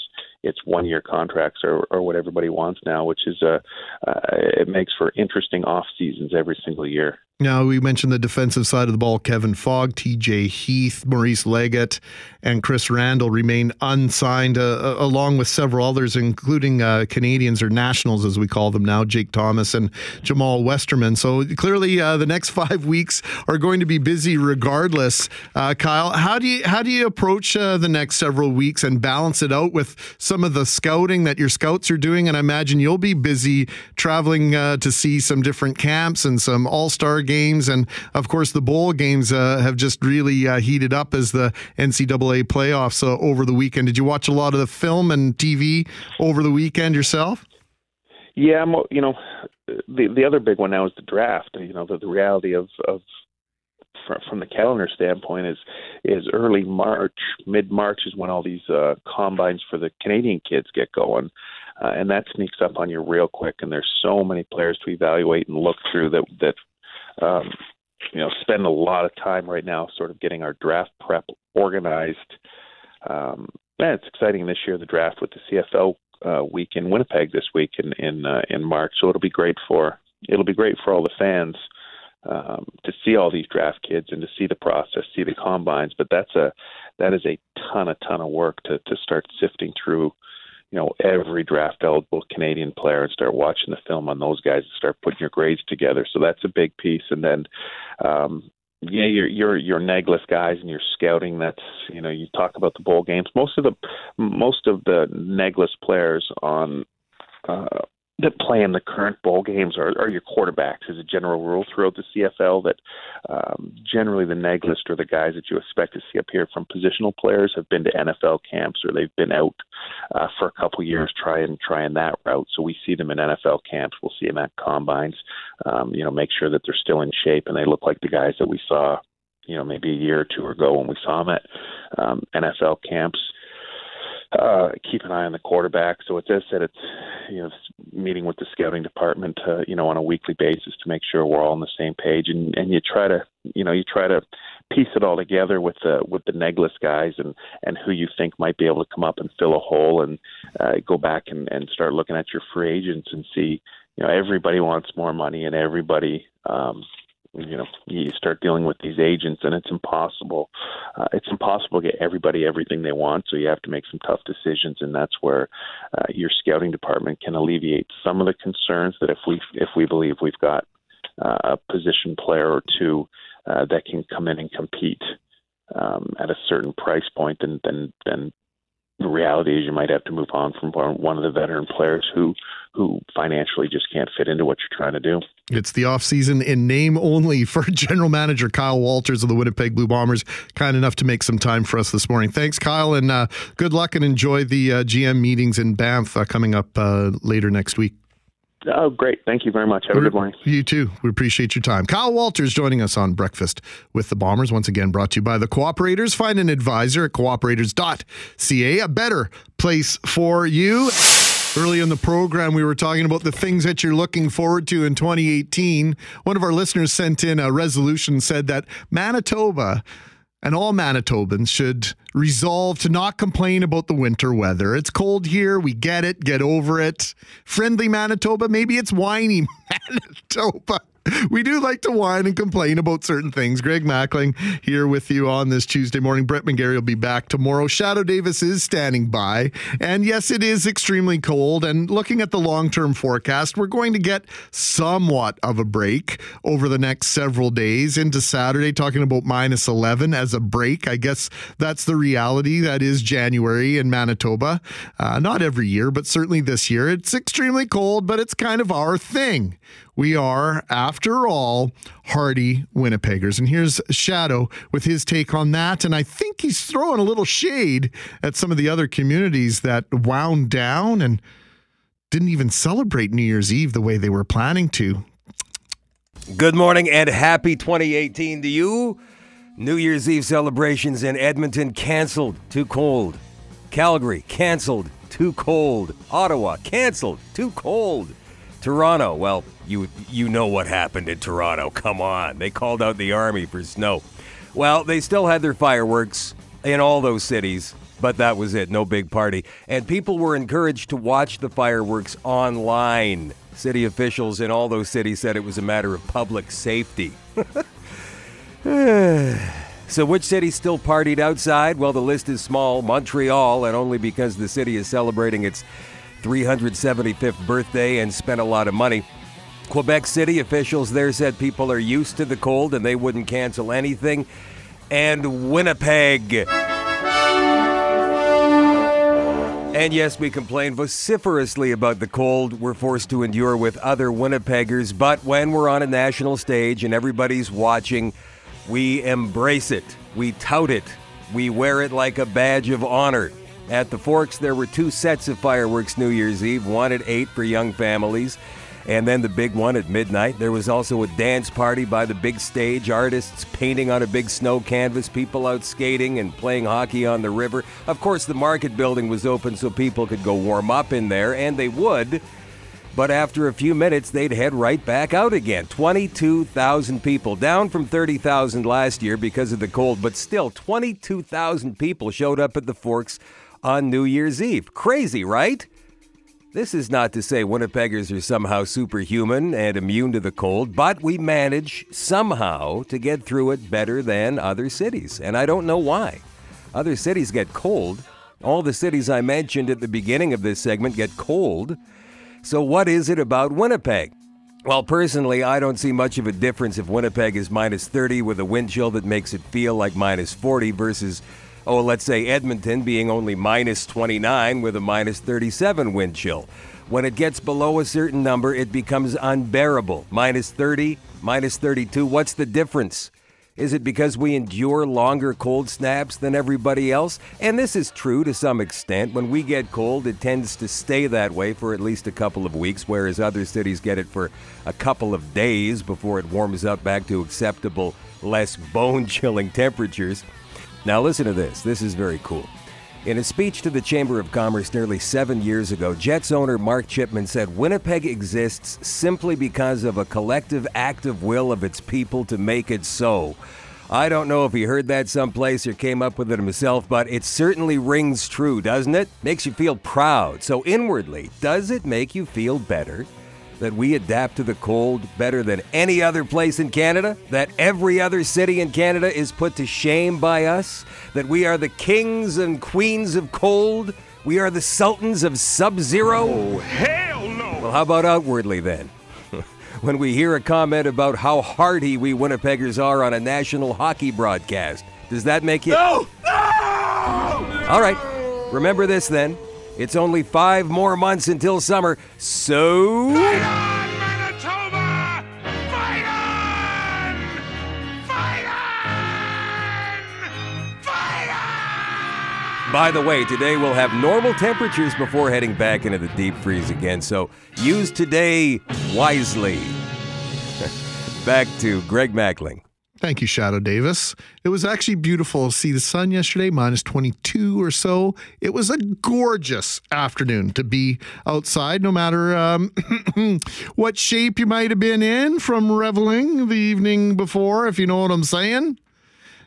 [SPEAKER 9] it's one year contracts or, or what everybody wants now, which is uh, uh, it makes for interesting off seasons every single year.
[SPEAKER 2] Now, we mentioned the defensive side of the ball. Kevin Fogg, TJ Heath, Maurice Leggett, and Chris Randall remain unsigned, uh, uh, along with several others, including uh, Canadians or nationals, as we call them now, Jake Thomas and Jamal Westerman. So clearly, uh, the next [laughs] five weeks are going to be busy regardless. Uh, Kyle, how do you how do you approach uh, the next several weeks and balance it out with some of the scouting that your scouts are doing? And I imagine you'll be busy traveling to see some different camps and some all star games, and of course the bowl games uh, have just really uh, heated up as the NCAA playoffs uh, over the weekend. Did you watch a lot of the film and TV over the weekend yourself?
[SPEAKER 9] Yeah, I'm, you know, the the other big one now is the draft. You know, the, the reality of of from the calendar standpoint is is early March, mid March is when all these uh, combines for the Canadian kids get going, uh, and that sneaks up on you real quick. And there's so many players to evaluate and look through that that um, you know, spend a lot of time right now sort of getting our draft prep organized. Um, and it's exciting this year, the draft with the CFL uh, week in Winnipeg this week in in uh, in March. So it'll be great for it'll be great for all the fans um, to see all these draft kids and to see the process, see the combines. But that's a that is a ton a ton of work to to start sifting through you know every draft eligible Canadian player and start watching the film on those guys and start putting your grades together. So that's a big piece. And then, um, yeah, your your your neg list guys and your scouting. That's you know you talk about the bowl games. Most of the most of the neg list players on uh, that play in the current bowl games are, are your quarterbacks as a general rule throughout the CFL that um, generally the neg list or the guys that you expect to see here from positional players have been to NFL camps or they've been out uh, for a couple years trying trying that route. So we see them in NFL camps. We'll see them at combines. Um, you know, make sure that they're still in shape and they look like the guys that we saw you know maybe a year or two ago when we saw them at um, NFL camps uh, keep an eye on the quarterback. So as I said, it's you know meeting with the scouting department, uh, you know, on a weekly basis to make sure we're all on the same page, and and you try to you know you try to piece it all together with the with the neg list guys and and who you think might be able to come up and fill a hole, and uh, go back and and start looking at your free agents and see you know everybody wants more money and everybody um, you know you start dealing with these agents and it's impossible uh, it's impossible to get everybody everything they want so you have to make some tough decisions and that's where uh, your scouting department can alleviate some of the concerns that if we if we believe we've got uh, a position player or two uh, that can come in and compete um, at a certain price point then then then the reality is you might have to move on from one of the veteran players who who financially just can't fit into what you're trying to do.
[SPEAKER 2] It's the offseason in name only for [laughs] general manager Kyle Walters of the Winnipeg Blue Bombers. Kind enough to make some time for us this morning. Thanks, Kyle, and uh, good luck and enjoy the uh, GM meetings in Banff uh, coming up uh, later next week.
[SPEAKER 9] Oh, great. Thank you very much. Have a good morning.
[SPEAKER 2] You too. We appreciate your time. Kyle Walters joining us on Breakfast with the Bombers. Once again, brought to you by the Cooperators. Find an advisor at cooperators.ca, a better place for you. Early in the program, we were talking about the things that you're looking forward to in 2018. One of our listeners sent in a resolution said that Manitoba and all Manitobans should resolve to not complain about the winter weather. It's cold here. We get it. Get over it. Friendly Manitoba. Maybe it's whiny [laughs] Manitoba. [laughs] we do like to whine and complain about certain things. Greg Mackling here with you on this Tuesday morning. Brett McGarry will be back tomorrow. Shadoe Davis is standing by. And yes, it is extremely cold. And looking at the long term forecast, we're going to get somewhat of a break over the next several days into Saturday, talking about minus 11 as a break. I guess that's the reality. That is January in Manitoba. Uh, not every year, but certainly this year. It's extremely cold, but it's kind of our thing. We are, after all, hardy Winnipeggers. And here's Shadoe with his take on that. And I think he's throwing a little shade at some of the other communities that wound down and didn't even celebrate New Year's Eve the way they were planning to.
[SPEAKER 5] Good morning and happy 2018 to you. New Year's Eve celebrations in Edmonton canceled. Too cold. Calgary canceled. Too cold. Ottawa canceled. Too cold. Toronto, well, you you know what happened in Toronto. Come on. They called out the army for snow. Well, they still had their fireworks in all those cities, but that was it. No big party. And people were encouraged to watch the fireworks online. City officials in all those cities said it was a matter of public safety. [sighs] So, which city still partied outside? Well, the list is small Montreal, and only because the city is celebrating its 375th birthday and spent a lot of money. Quebec City officials there said people are used to the cold and they wouldn't cancel anything. And Winnipeg. And yes, we complain vociferously about the cold we're forced to endure with other Winnipeggers, but when we're on a national stage and everybody's watching, we embrace it. We tout it. We wear it like a badge of honor. At the Forks, there were two sets of fireworks New Year's Eve, one at 8 for young families, and then the big one at midnight. There was also a dance party by the big stage, artists painting on a big snow canvas, people out skating and playing hockey on the river. Of course, the market building was open so people could go warm up in there, and they would. But after a few minutes, they'd head right back out again. 22,000 people, down from 30,000 last year because of the cold, but still 22,000 people showed up at the Forks on New Year's Eve. Crazy, right? This is not to say Winnipeggers are somehow superhuman and immune to the cold, but we manage somehow to get through it better than other cities. And I don't know why. Other cities get cold. All the cities I mentioned at the beginning of this segment get cold. So, what is it about Winnipeg? Well, personally, I don't see much of a difference if Winnipeg is minus 30 with a wind chill that makes it feel like minus 40 versus, oh, let's say Edmonton being only minus 29 with a minus 37 wind chill. When it gets below a certain number, it becomes unbearable. Minus 30, minus 32, what's the difference? Is it because we endure longer cold snaps than everybody else? And this is true to some extent. When we get cold, it tends to stay that way for at least a couple of weeks, whereas other cities get it for a couple of days before it warms up back to acceptable, less bone chilling temperatures. Now, listen to this. This is very cool. In a speech to the Chamber of Commerce nearly seven years ago, Jets owner Mark Chipman said Winnipeg exists simply because of a collective act of will of its people to make it so. I don't know if he heard that someplace or came up with it himself, but it certainly rings true, doesn't it? Makes you feel proud. So, inwardly, does it make you feel better that we adapt to the cold better than any other place in Canada? That every other city in Canada is put to shame by us? That we are the kings and queens of cold? We are the sultans of sub zero? Oh, hell no! Well, how about outwardly then? [laughs] when we hear a comment about how hardy we Winnipeggers are on a national hockey broadcast, does that make you. No! No! All right. Remember this then. It's only five more months until summer, so. By the way, today we'll have normal temperatures before heading back into the deep freeze again, so use today wisely. [laughs] back to Greg Mackling.
[SPEAKER 2] Thank you, Shadoe Davis. It was actually beautiful to see the sun yesterday, minus 22 or so. It was a gorgeous afternoon to be outside, no matter um, [clears throat] what shape you might have been in from reveling the evening before, if you know what I'm saying.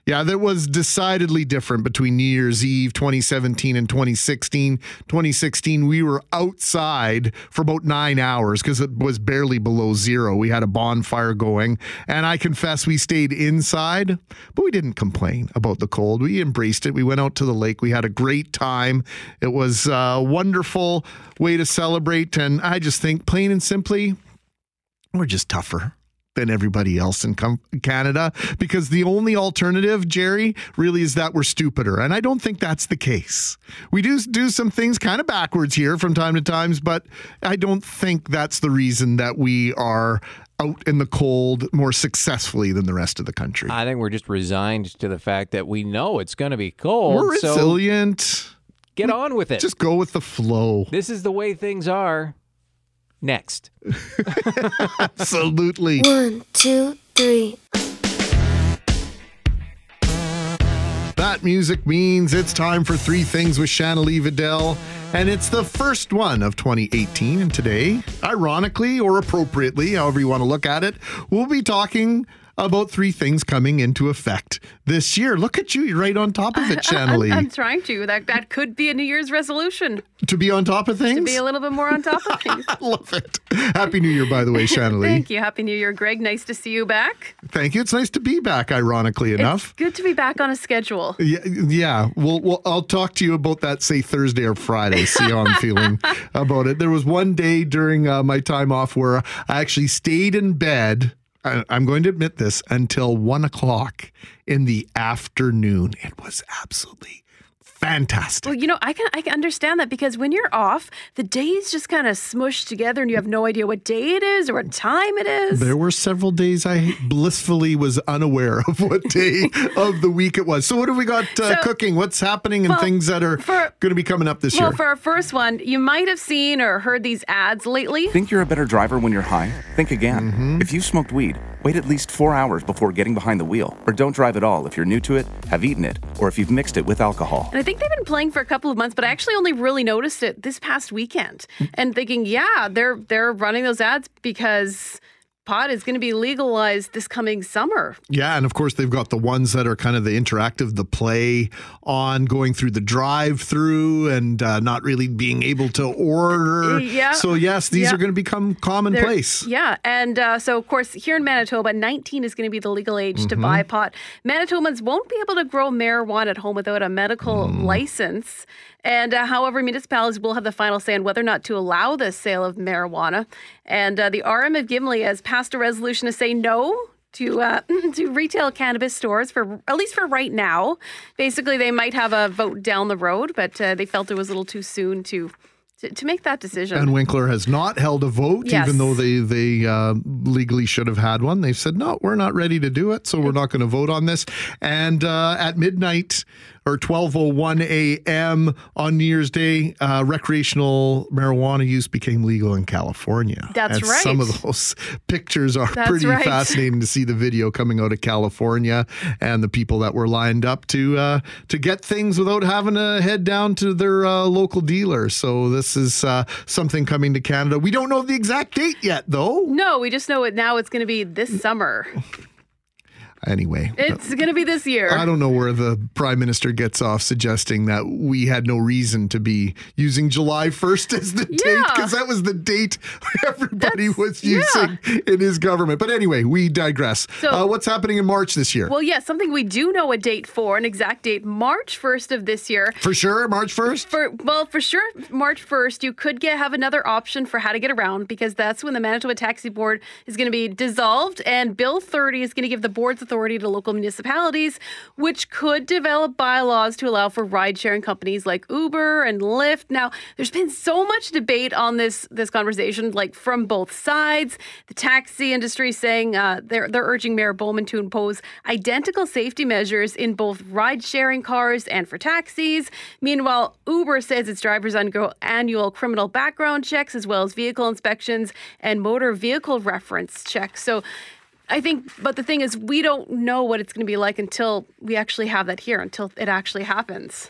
[SPEAKER 2] Yeah, that was decidedly different between New Year's Eve 2017 and 2016. 2016, we were outside for about nine hours because it was barely below zero. We had a bonfire going, and I confess we stayed inside, but we didn't complain about the cold. We embraced it. We went out to the lake. We had a great time. It was a wonderful way to celebrate, and I just think, plain and simply, we're just tougher than everybody else in com- Canada because the only alternative, Jerry, really is that we're stupider. And I don't think that's the case. We do do some things kind of backwards here from time to times, but I don't think that's the reason that we are out in the cold more successfully than the rest of the country.
[SPEAKER 3] I think we're just resigned to the fact that we know it's going to be cold.
[SPEAKER 2] We're
[SPEAKER 3] so
[SPEAKER 2] resilient.
[SPEAKER 3] get on with it.
[SPEAKER 2] Just go with the flow.
[SPEAKER 3] This is the way things are. Next.
[SPEAKER 2] Absolutely. [laughs]
[SPEAKER 10] One, two, three.
[SPEAKER 2] That music means it's time for Three Things with Shanalee Vidal. And it's the first one of 2018. And today, ironically or appropriately, however you want to look at it, we'll be talking about three things coming into effect this year. Look at you, you're right on top of it, Shanalee.
[SPEAKER 7] I'm, I'm trying to. That that could be a New Year's resolution
[SPEAKER 2] to be on top of things?
[SPEAKER 7] to be a little bit more on top of [laughs] things.
[SPEAKER 2] I love it. Happy New Year, by the way, Shanalee.
[SPEAKER 7] Thank you. Happy New Year, Greg. Nice to see you back.
[SPEAKER 2] Thank you. It's nice to be back, ironically enough.
[SPEAKER 7] It's good to be back on a schedule.
[SPEAKER 2] Yeah, yeah. Well, well, I'll talk to you about that, say Thursday or Friday. See how I'm feeling [laughs] about it. There was one day during uh, my time off where I actually stayed in bed. I- I'm going to admit this until one o'clock in the afternoon. It was absolutely fantastic.
[SPEAKER 7] Well, you know, I can I can understand that because when you're off, the days just kind of smush together, and you have no idea what day it is or what time it is.
[SPEAKER 2] There were several days I blissfully was unaware of what day [laughs] of the week it was. So, what have we got uh,
[SPEAKER 7] So-
[SPEAKER 2] cooking? What's happening and
[SPEAKER 7] Well,
[SPEAKER 2] things that are going to be coming up this
[SPEAKER 7] well,
[SPEAKER 2] year?
[SPEAKER 7] Well, for our first one, you might have seen or heard these ads lately.
[SPEAKER 10] Think you're a better driver when you're high? Think again.
[SPEAKER 2] Mm-hmm.
[SPEAKER 10] If you smoked weed, wait at least four hours before getting behind the wheel. Or don't drive at all if you're new to it, have eaten it, or if you've mixed it with alcohol.
[SPEAKER 7] And I think they've been playing for a couple of months, but I actually only really noticed it this past weekend. Hmm. And thinking, yeah, they're they're running those ads because pot is going to be legalized this coming summer.
[SPEAKER 2] Yeah, and of course they've got the ones that are kind of the interactive, the play on going through the drive-through and uh, not really being able to order.
[SPEAKER 7] Yeah.
[SPEAKER 2] So yes, these
[SPEAKER 7] Yeah.
[SPEAKER 2] are going to become
[SPEAKER 7] They're-
[SPEAKER 2] commonplace.
[SPEAKER 7] Yeah. And uh, so, of course, here in Manitoba, 19 is going to be the legal age to
[SPEAKER 2] Mm-hmm.
[SPEAKER 7] buy pot. Manitobans won't be able to grow marijuana at home without a medical
[SPEAKER 2] Mm.
[SPEAKER 7] license. And uh, however, municipalities will have the final say on whether or not to allow the sale of marijuana. And uh, the RM of Gimli has passed a resolution to say no. To uh, [laughs] to retail cannabis stores for at least for right now, basically they might have a vote down the road, but uh, they felt it was a little too soon to to, to make that decision.
[SPEAKER 2] And Winkler has not held a vote,
[SPEAKER 7] Yes.
[SPEAKER 2] even though they they uh, legally should have had one. They've said no, we're not ready to do it, so we're not going to vote on this. And uh, at midnight or twelve oh one a.m. on New Year's Day, uh, recreational marijuana use became legal in California.
[SPEAKER 7] That's
[SPEAKER 2] and Some of those [laughs] pictures are
[SPEAKER 7] That's
[SPEAKER 2] pretty
[SPEAKER 7] right.
[SPEAKER 2] fascinating to see the video coming out of California and the people that were lined up to uh, to get things without having to head down to their uh, local dealer. So this is uh, something coming to Canada. We don't know the exact date yet, though.
[SPEAKER 7] No, we just know it now. It's going to be this summer. [laughs]
[SPEAKER 2] Anyway.
[SPEAKER 7] It's going to be this year.
[SPEAKER 2] I don't know where the prime minister gets off suggesting that we had no reason to be using July 1st as the date
[SPEAKER 7] Yeah.
[SPEAKER 2] because that was the date [laughs] everybody
[SPEAKER 7] That's-
[SPEAKER 2] was
[SPEAKER 7] yeah.
[SPEAKER 2] using in his government. But anyway, we digress.
[SPEAKER 7] So-
[SPEAKER 2] uh, what's happening in March this year?
[SPEAKER 7] Well, yes, something we do know a date for, an exact date, March 1st of this year.
[SPEAKER 2] For sure, March 1st?
[SPEAKER 7] For well, for sure, March 1st, you could get have another option for how to get around because that's when the Manitoba Taxi Board is going to be dissolved and Bill 30 is going to give the board's authority to local municipalities, which could develop bylaws to allow for ride-sharing companies like Uber and Lyft. Now, there's been so much debate on this this conversation, like from both sides. The taxi industry saying uh, they're they're urging Mayor Bowman to impose identical safety measures in both ride-sharing cars and for taxis. Meanwhile, Uber says its drivers undergo annual criminal background checks as well as vehicle inspections and motor vehicle reference checks. So. I think, but the thing is, we don't know what it's going to be like until we actually have that here, until it actually happens.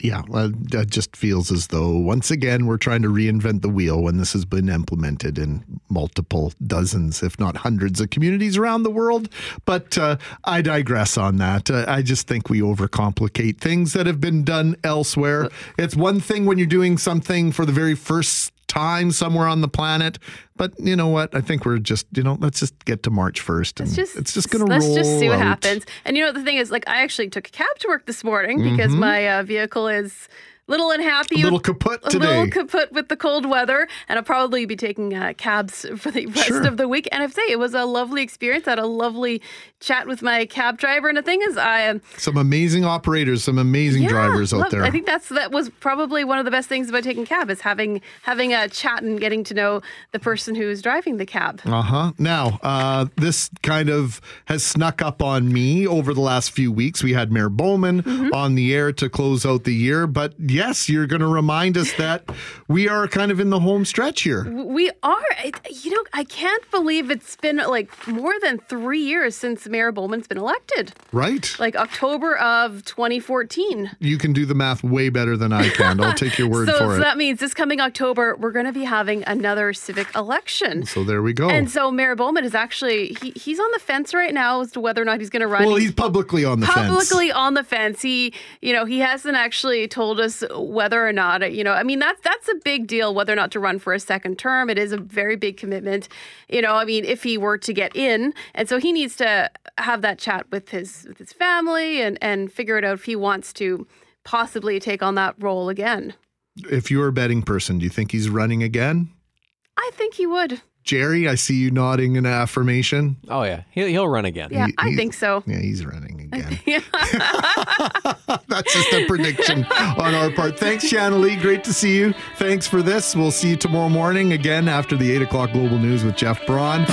[SPEAKER 2] Yeah, well, it just feels as though once again we're trying to reinvent the wheel when this has been implemented in multiple dozens, if not hundreds, of communities around the world. But uh, I digress on that. Uh, I just think we overcomplicate things that have been done elsewhere. It's one thing when you're doing something for the very first time somewhere on the planet, but you know what? I think we're just you know let's just get to March first, and
[SPEAKER 7] It's just
[SPEAKER 2] it's just gonna roll.
[SPEAKER 7] let's just see what
[SPEAKER 2] out.
[SPEAKER 7] happens. And you know what the thing is, like I actually took a cab to work this morning
[SPEAKER 2] Mm-hmm.
[SPEAKER 7] because my uh, vehicle is little unhappy.
[SPEAKER 2] A little kaput
[SPEAKER 7] A little kaput with the cold weather, and I'll probably be taking uh, cabs [laughs] for the rest
[SPEAKER 2] Sure.
[SPEAKER 7] of the week. And I have to say, it was a lovely experience. I had a lovely chat with my cab driver. And the thing is, I am
[SPEAKER 2] Some amazing operators, some amazing
[SPEAKER 7] yeah,
[SPEAKER 2] drivers out
[SPEAKER 7] love-
[SPEAKER 2] there.
[SPEAKER 7] I think that's that was probably one of the best things about taking cab is having having a chat and getting to know the person who's driving the cab.
[SPEAKER 2] Uh huh. Now, uh, this kind of has snuck up on me over the last few weeks. We had Mayor Bowman
[SPEAKER 7] Mm-hmm.
[SPEAKER 2] on the air to close out the year, but yes, you're going to remind us that we are kind of in the home stretch here.
[SPEAKER 7] We are. You know, I can't believe it's been like more than three years since Mayor Bowman's been elected.
[SPEAKER 2] Right.
[SPEAKER 7] Like October of 2014.
[SPEAKER 2] You can do the math way better than I can. I'll take your word [laughs]
[SPEAKER 7] so,
[SPEAKER 2] for
[SPEAKER 7] so
[SPEAKER 2] it.
[SPEAKER 7] So that means this coming October, we're going to be having another civic election.
[SPEAKER 2] So there we go.
[SPEAKER 7] And so Mayor Bowman is actually he, he's on the fence right now as to whether or not he's going to run.
[SPEAKER 2] well, he's publicly on the fence.
[SPEAKER 7] publicly on the fence. He, you know, he hasn't actually told us whether or not, you know, I mean, that's that's a big deal whether or not to run for a second term. It is a very big commitment. You know, I mean, if he were to get in, and so he needs to have that chat with his with his family and and figure it out if he wants to possibly take on that role again.
[SPEAKER 2] If you're a betting person, do you think he's running again?
[SPEAKER 7] I think he would.
[SPEAKER 2] Jerry, I see you nodding in affirmation.
[SPEAKER 3] Oh yeah, he'll he'll run again.
[SPEAKER 7] Yeah,
[SPEAKER 2] He-
[SPEAKER 7] I think so.
[SPEAKER 2] Yeah, he's running again. [laughs] [laughs] That's just a prediction on our part. Thanks, Shanalee. Great to see you. Thanks for this. We'll see you tomorrow morning again after the 8 o'clock global news with Jeff Braun.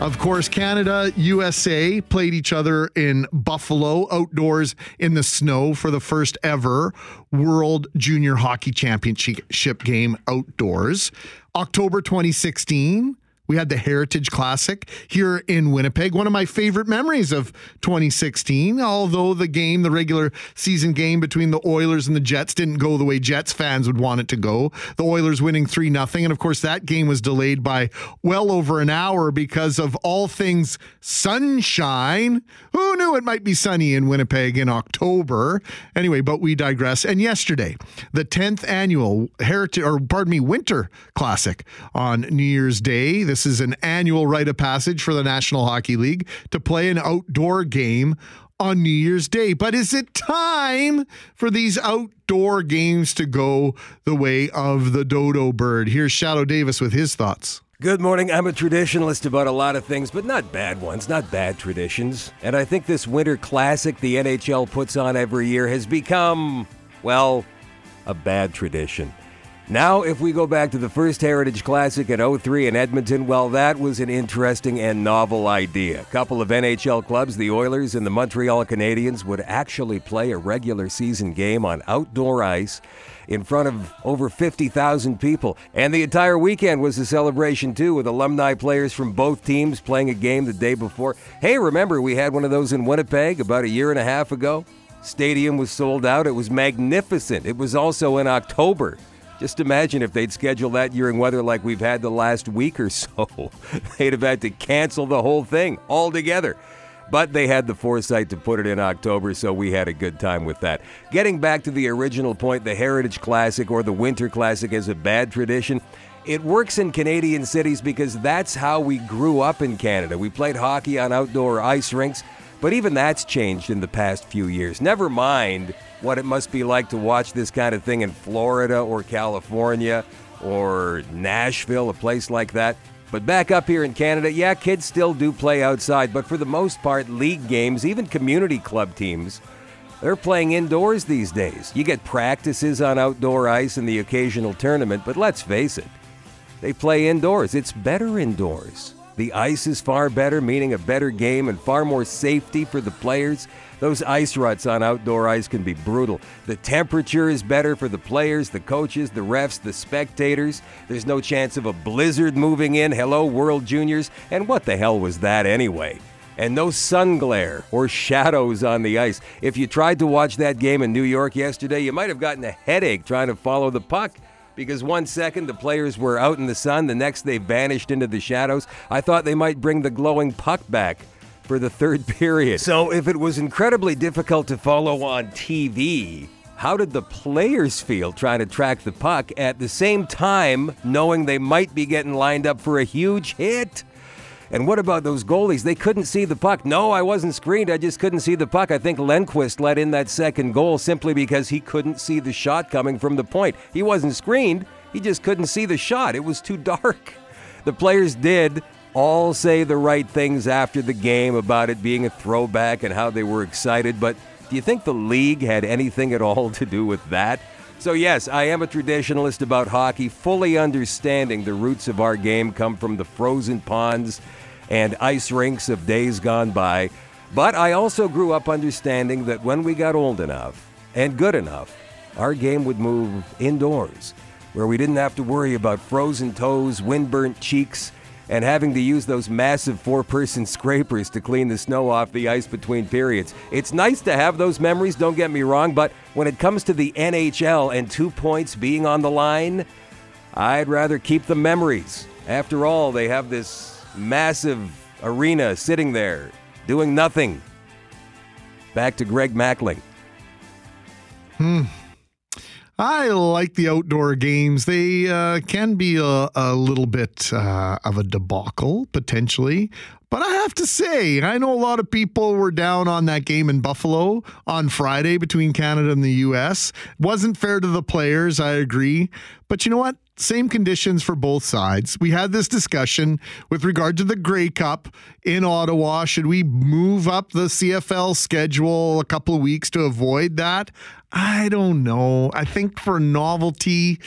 [SPEAKER 2] Of course, Canada, USA played each other in Buffalo outdoors in the snow for the first ever World Junior Hockey Championship game outdoors. October 2016, we had the Heritage Classic here in Winnipeg. One of my favorite memories of 2016, although the game, the regular season game between the Oilers and the Jets didn't go the way Jets fans would want it to go. The Oilers winning 3 0. And of course, that game was delayed by well over an hour because of all things sunshine. Who knew it might be sunny in Winnipeg in October? Anyway, but we digress. And yesterday, the 10th annual Heritage, or pardon me, Winter Classic on New Year's Day. This is an annual rite of passage for the National Hockey League to play an outdoor game on New Year's Day. But is it time for these outdoor games to go the way of the dodo bird? Here's Shadoe Davis with his thoughts.
[SPEAKER 5] Good morning. I'm a traditionalist about a lot of things, but not bad ones, not bad traditions. And I think this winter classic the NHL puts on every year has become, well, a bad tradition. Now, if we go back to the first Heritage Classic in 03 in Edmonton, well, that was an interesting and novel idea. A couple of NHL clubs, the Oilers and the Montreal Canadiens, would actually play a regular season game on outdoor ice in front of over 50,000 people. And the entire weekend was a celebration, too, with alumni players from both teams playing a game the day before. Hey, remember, we had one of those in Winnipeg about a year and a half ago? Stadium was sold out. It was magnificent. It was also in October. Just imagine if they'd scheduled that during weather like we've had the last week or so. [laughs] They'd have had to cancel the whole thing altogether. But they had the foresight to put it in October, so we had a good time with that. Getting back to the original point, the Heritage Classic or the Winter Classic is a bad tradition. It works in Canadian cities because that's how we grew up in Canada. We played hockey on outdoor ice rinks, but even that's changed in the past few years. Never mind what it must be like to watch this kind of thing in Florida or California or Nashville, a place like that. But back up here in Canada, yeah, kids still do play outside, but for the most part, league games, even community club teams, they're playing indoors these days. You get practices on outdoor ice and the occasional tournament, but let's face it, they play indoors. It's better indoors. The ice is far better, meaning a better game and far more safety for the players. Those ice ruts on outdoor ice can be brutal. The temperature is better for the players, the coaches, the refs, the spectators. There's no chance of a blizzard moving in. Hello, World Juniors. And what the hell was that anyway? And no sun glare or shadows on the ice. If you tried to watch that game in New York yesterday, you might have gotten a headache trying to follow the puck because one second the players were out in the sun, the next they vanished into the shadows. I thought they might bring the glowing puck back for the third [laughs] period. So if it was incredibly difficult to follow on TV, how did the players feel trying to track the puck at the same time knowing they might be getting lined up for a huge hit? And what about those goalies? They couldn't see the puck. No, I wasn't screened. I just couldn't see the puck. I think Lundqvist let in that second goal simply because he couldn't see the shot coming from the point. He wasn't screened. He just couldn't see the shot. It was too [laughs] dark. The players did all say the right things after the game about it being a throwback and how they were excited, but do you think the league had anything at all [laughs] to do with that? So, yes, I am a traditionalist about hockey, fully understanding the roots of our game come from the frozen ponds and ice rinks of days gone by. But I also grew up understanding that when we got old enough and good enough, our game would move indoors, where we didn't have to worry about frozen toes, windburnt cheeks, and having to use those massive four person scrapers to clean the snow off the ice between periods. It's nice to have those memories, don't get me wrong, but when it comes to the NHL and two points being on the line, I'd rather keep the memories. After all, they have this massive arena sitting there doing nothing. Back to Greg Mackling. Hmm.
[SPEAKER 2] I like the outdoor games. They uh, can be a, a little bit uh, of a debacle, potentially. But I have to say, I know a lot of people were down on that game in Buffalo on Friday between Canada and the U.S. Wasn't fair to the players, I agree. But you know what? Same conditions for both sides. We had this discussion with regard to the Grey Cup in Ottawa. Should we move up the CFL schedule a couple of weeks to avoid that? I don't know. I think for novelty,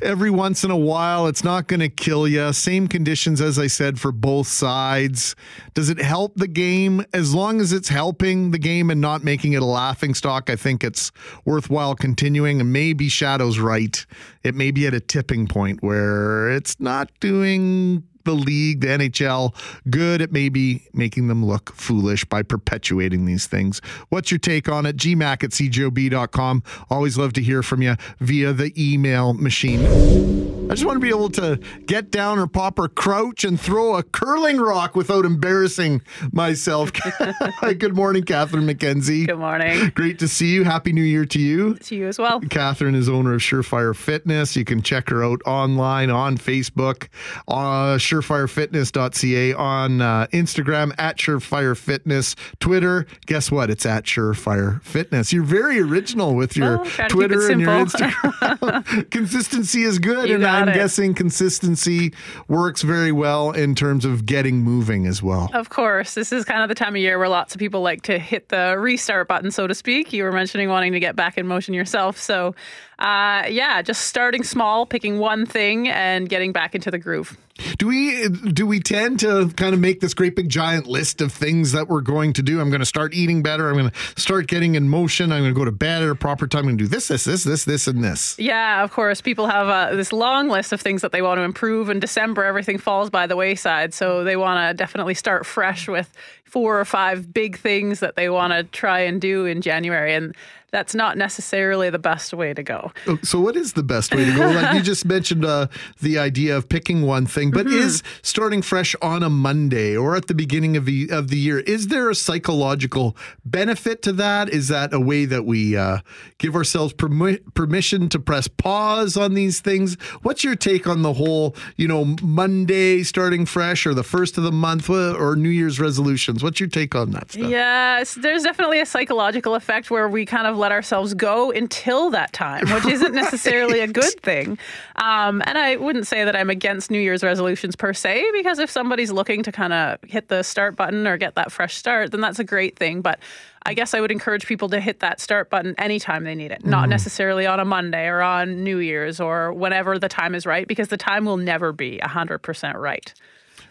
[SPEAKER 2] every once in a while, it's not going to kill you. Same conditions, as I said, for both sides. Does it help the game? As long as it's helping the game and not making it a laughing stock, I think it's worthwhile continuing. And maybe Shadoe's right. It may be at a tipping point where it's not doing the league, the NHL, good at maybe making them look foolish by perpetuating these things. What's your take on it? gmac at cjob.com. Always love to hear from you via the email machine. I just want to be able to get down or pop or crouch and throw a curling rock without embarrassing myself. [laughs] Good morning, Kathryn McKenzie.
[SPEAKER 11] Good morning.
[SPEAKER 2] Great to see you. Happy New Year to you.
[SPEAKER 11] To you as well.
[SPEAKER 2] Kathryn is owner of Surefire Fitness. You can check her out online on Facebook, uh, surefirefitness.ca, on uh, Instagram at Surefire Fitness, Twitter. Guess what? It's at Surefire Fitness. You're very original with your
[SPEAKER 11] Well, try to keep it
[SPEAKER 2] Twitter and your. Instagram. [laughs] consistency is good,
[SPEAKER 11] You
[SPEAKER 2] and I'm
[SPEAKER 11] it.
[SPEAKER 2] guessing consistency works very well in terms of getting moving as well.
[SPEAKER 11] Of course, this is kind of the time of year where lots of people like to hit the restart button, so to speak. You were mentioning wanting to get back in motion yourself. So, uh, yeah, just starting small, picking one thing, and getting back into the groove.
[SPEAKER 2] Do we do we tend to kind of make this great big giant list of things that we're going to do? I'm going to start eating better. I'm going to start getting in motion. I'm going to go to bed at a proper time. I'm going to do this, this, this, this, this, and this.
[SPEAKER 11] Yeah, of course. People have uh, this long list of things that they want to improve. In December, everything falls by the wayside. So they want to definitely start fresh with four or five big things that they want to try and do in January. And that's not necessarily the best way to go.
[SPEAKER 2] Oh, So, what is the best way to go? Like you just mentioned, uh, the idea of picking one thing, but is starting fresh on a Monday or at the beginning of the of the year? Is there a psychological benefit to that? Is that a way that we uh, give ourselves permi- permission to press pause on these things? What's your take on the whole, you know, Monday starting fresh or the first of the month uh, or New Year's resolutions? What's your take on that stuff?
[SPEAKER 11] Yes, there's definitely a psychological effect where we kind of let ourselves go until that time, which isn't [laughs] necessarily a good thing. Um, and I wouldn't say that I'm against New Year's resolutions per se, because if somebody's looking to kind of hit the start button or get that fresh start, then that's a great thing. But I guess I would encourage people to hit that start button anytime they need it, not necessarily on a Monday or on New Year's or whenever the time is right, because the time will never be 100% right.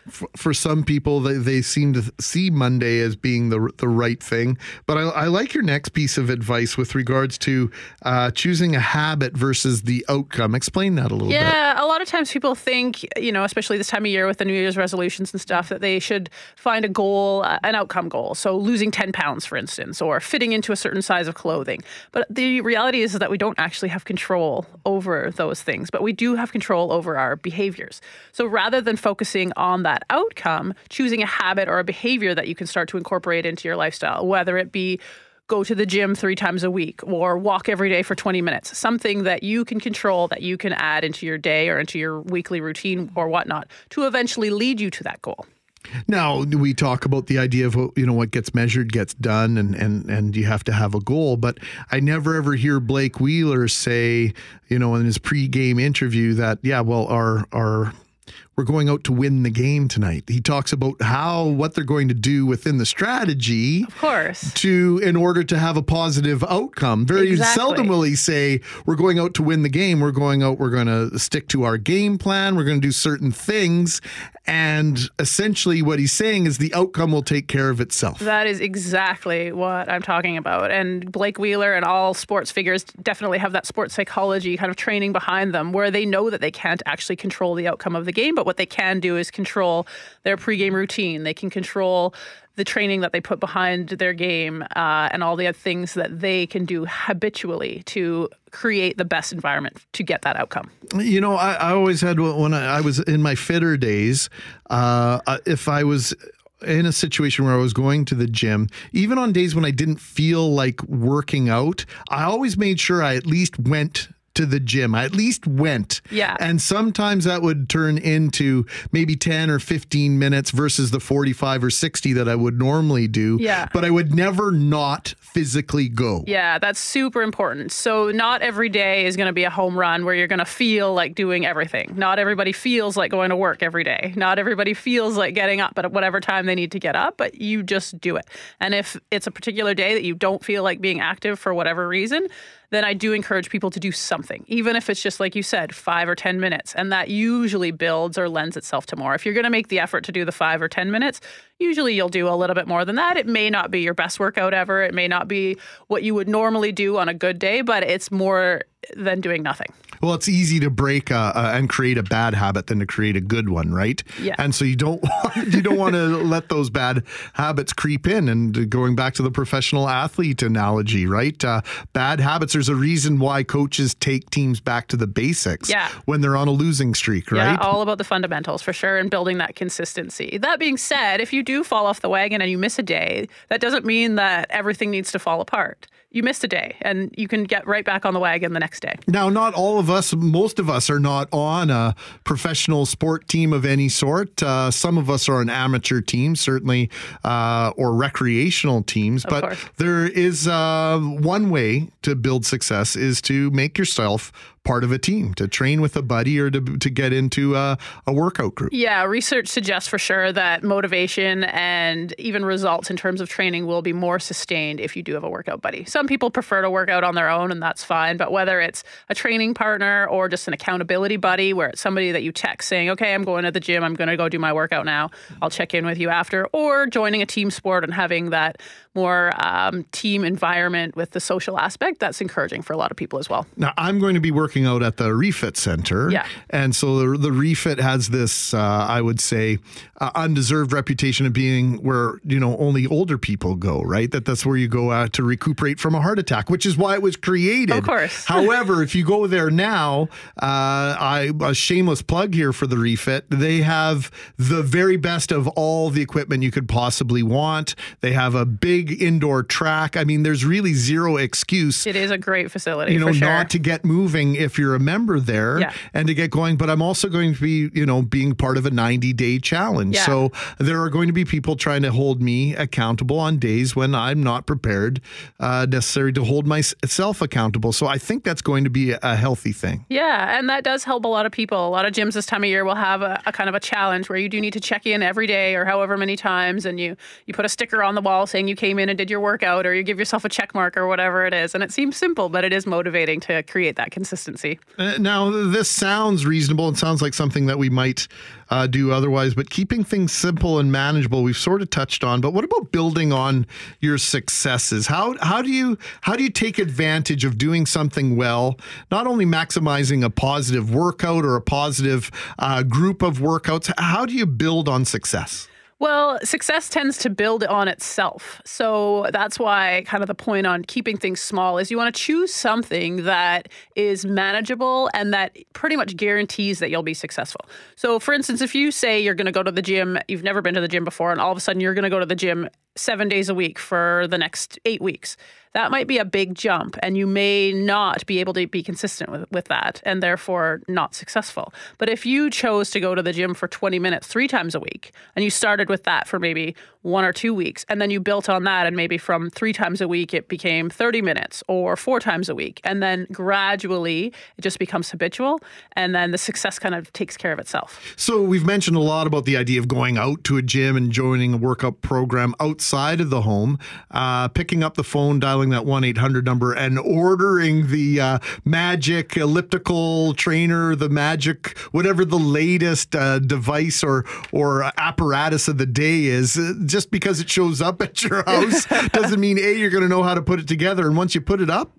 [SPEAKER 2] For some people they, they seem to see Monday as being the the right thing. But I, I like your next piece of advice with regards to uh, choosing a habit versus the outcome. Explain that a little bit.
[SPEAKER 11] Yeah, a lot of times people think, you know, especially this time of year with the New Year's resolutions and stuff, that they should find a goal, uh, an outcome goal. So losing 10 pounds, for instance, or fitting into a certain size of clothing. But the reality is that we don't actually have control over those things, but we do have control over our behaviors. So rather than focusing on that outcome, choosing a habit or a behavior that you can start to incorporate into your lifestyle, whether it be go to the gym three times a week or walk every day for 20 minutes. Something that you can control, that you can add into your day or into your weekly routine or whatnot to eventually lead you to that goal.
[SPEAKER 2] Now we talk about the idea of you know what gets measured gets done, and and and you have to have a goal. But I never ever hear Blake Wheeler say, you know, in his pre-game interview that yeah, well, our our we're going out to win the game tonight. He talks about how what they're going to do within the strategy
[SPEAKER 11] Of course.
[SPEAKER 2] to in order to have a positive outcome. Very
[SPEAKER 11] Exactly.
[SPEAKER 2] seldom will he say we're going out to win the game. We're going out. We're going to stick to our game plan. We're going to do certain things, and essentially what he's saying is the outcome will take care of itself.
[SPEAKER 11] That is exactly what I'm talking about. And Blake Wheeler and all sports figures definitely have that sports psychology kind of training behind them where they know that they can't actually control the outcome of the game, but what they can do is control their pregame routine. They can control the training that they put behind their game uh, and all the other things that they can do habitually to create the best environment to get that outcome.
[SPEAKER 2] You know, I, I always had when I, I was in my fitter days, uh, if I was in a situation where I was going to the gym, even on days when I didn't feel like working out, I always made sure I at least went to the gym. I at least went.
[SPEAKER 11] Yeah.
[SPEAKER 2] And sometimes that would turn into maybe 10 or 15 minutes versus the 45 or 60 that I would normally do.
[SPEAKER 11] Yeah.
[SPEAKER 2] But I would never not physically go.
[SPEAKER 11] Yeah, that's super important. So, not every day is going to be a home run where you're going to feel like doing everything. Not everybody feels like going to work every day. Not everybody feels like getting up at whatever time they need to get up, but you just do it. And if it's a particular day that you don't feel like being active for whatever reason, then I do encourage people to do something, even if it's just like you said, five or 10 minutes. And that usually builds or lends itself to more. If you're going to make the effort to do the five or 10 minutes, usually you'll do a little bit more than that. It may not be your best workout ever. It may not be what you would normally do on a good day, but it's more than doing nothing.
[SPEAKER 2] Well, it's easy to break uh, uh, and create a bad habit than to create a good one, right?
[SPEAKER 11] Yeah.
[SPEAKER 2] And so you don't [laughs] want, you don't want to [laughs] let those bad habits creep in. And going back to the professional athlete analogy, right? Uh, bad habits. There's a reason why coaches take teams back to the basics.
[SPEAKER 11] Yeah.
[SPEAKER 2] When they're on a losing streak, right?
[SPEAKER 11] Yeah, all about the fundamentals for sure and building that consistency. That being said, if you do fall off the wagon and you miss a day, that doesn't mean that everything needs to fall apart. You missed a day and you can get right back on the wagon the next day.
[SPEAKER 2] Now, not all of us, most of us are not on a professional sport team of any sort. Uh, some of us are on amateur teams, certainly, uh, or recreational teams.
[SPEAKER 11] Of
[SPEAKER 2] but
[SPEAKER 11] course.
[SPEAKER 2] there is uh, one way to build success is to make yourself part of a team, to train with a buddy or to, to get into a, a workout group.
[SPEAKER 11] Yeah, research suggests for sure that motivation and even results in terms of training will be more sustained if you do have a workout buddy. Some people prefer to work out on their own, and that's fine. But whether it's a training partner or just an accountability buddy, where it's somebody that you text saying, okay, I'm going to the gym, I'm going to go do my workout now, I'll check in with you after, or joining a team sport and having that more um, team environment with the social aspect, that's encouraging for a lot of people as well.
[SPEAKER 2] Now, I'm going to be working out at the Reh-Fit Center.
[SPEAKER 11] Yeah.
[SPEAKER 2] And so the, the Reh-Fit has this, uh, I would say, uh, undeserved reputation of being where, you know, only older people go, right? That that's where you go uh, to recuperate from a heart attack, which is why it was created.
[SPEAKER 11] Of course. [laughs]
[SPEAKER 2] However, if you go there now, uh, I a shameless plug here for the Refit. They have the very best of all the equipment you could possibly want. They have a big indoor track. I mean, there's really zero excuse
[SPEAKER 11] It is a great facility.
[SPEAKER 2] you know,
[SPEAKER 11] sure.
[SPEAKER 2] not to get moving if you're a member there
[SPEAKER 11] Yeah.
[SPEAKER 2] and to get going. But I'm also going to be, you know, being part of a 90 day challenge.
[SPEAKER 11] Yeah.
[SPEAKER 2] So there are going to be people trying to hold me accountable on days when I'm not prepared uh, necessary to hold myself accountable. So I think that's going to be a healthy thing.
[SPEAKER 11] Yeah, and that does help a lot of people. A lot of gyms this time of year will have a, a kind of a challenge where you do need to check in every day or however many times, and you you put a sticker on the wall saying you came in and did your workout, or you give yourself a check mark or whatever it is. And it seems simple, but it is motivating to create that consistency.
[SPEAKER 2] Uh, now, this sounds reasonable and sounds like something that we might uh, do otherwise, but keeping things simple and manageable, we've sort of touched on. But what about building on your successes? How how do you how do you take advantage of doing something well? Not only maximizing a positive workout or a positive uh, group of workouts. How do you build on success?
[SPEAKER 11] Well, success tends to build on itself. So that's why, kind of, the point on keeping things small is you want to choose something that is manageable and that pretty much guarantees that you'll be successful. So, for instance, if you say you're going to go to the gym, you've never been to the gym before, and all of a sudden you're going to go to the gym seven days a week for the next eight weeks. That might be a big jump, and you may not be able to be consistent with, with that and therefore not successful. But if you chose to go to the gym for 20 minutes three times a week, and you started with that for maybe one or two weeks, and then you built on that, and maybe from three times a week it became 30 minutes or four times a week, and then gradually it just becomes habitual, and then the success kind of takes care of itself.
[SPEAKER 2] So we've mentioned a lot about the idea of going out to a gym and joining a workout program outside of the home, uh, picking up the phone, dialing that one eight hundred number, and ordering the uh, magic elliptical trainer, the magic whatever the latest uh, device or or apparatus of the day is. Just because it shows up at your [laughs] house doesn't mean a you're going to know how to put it together. And once you put it up.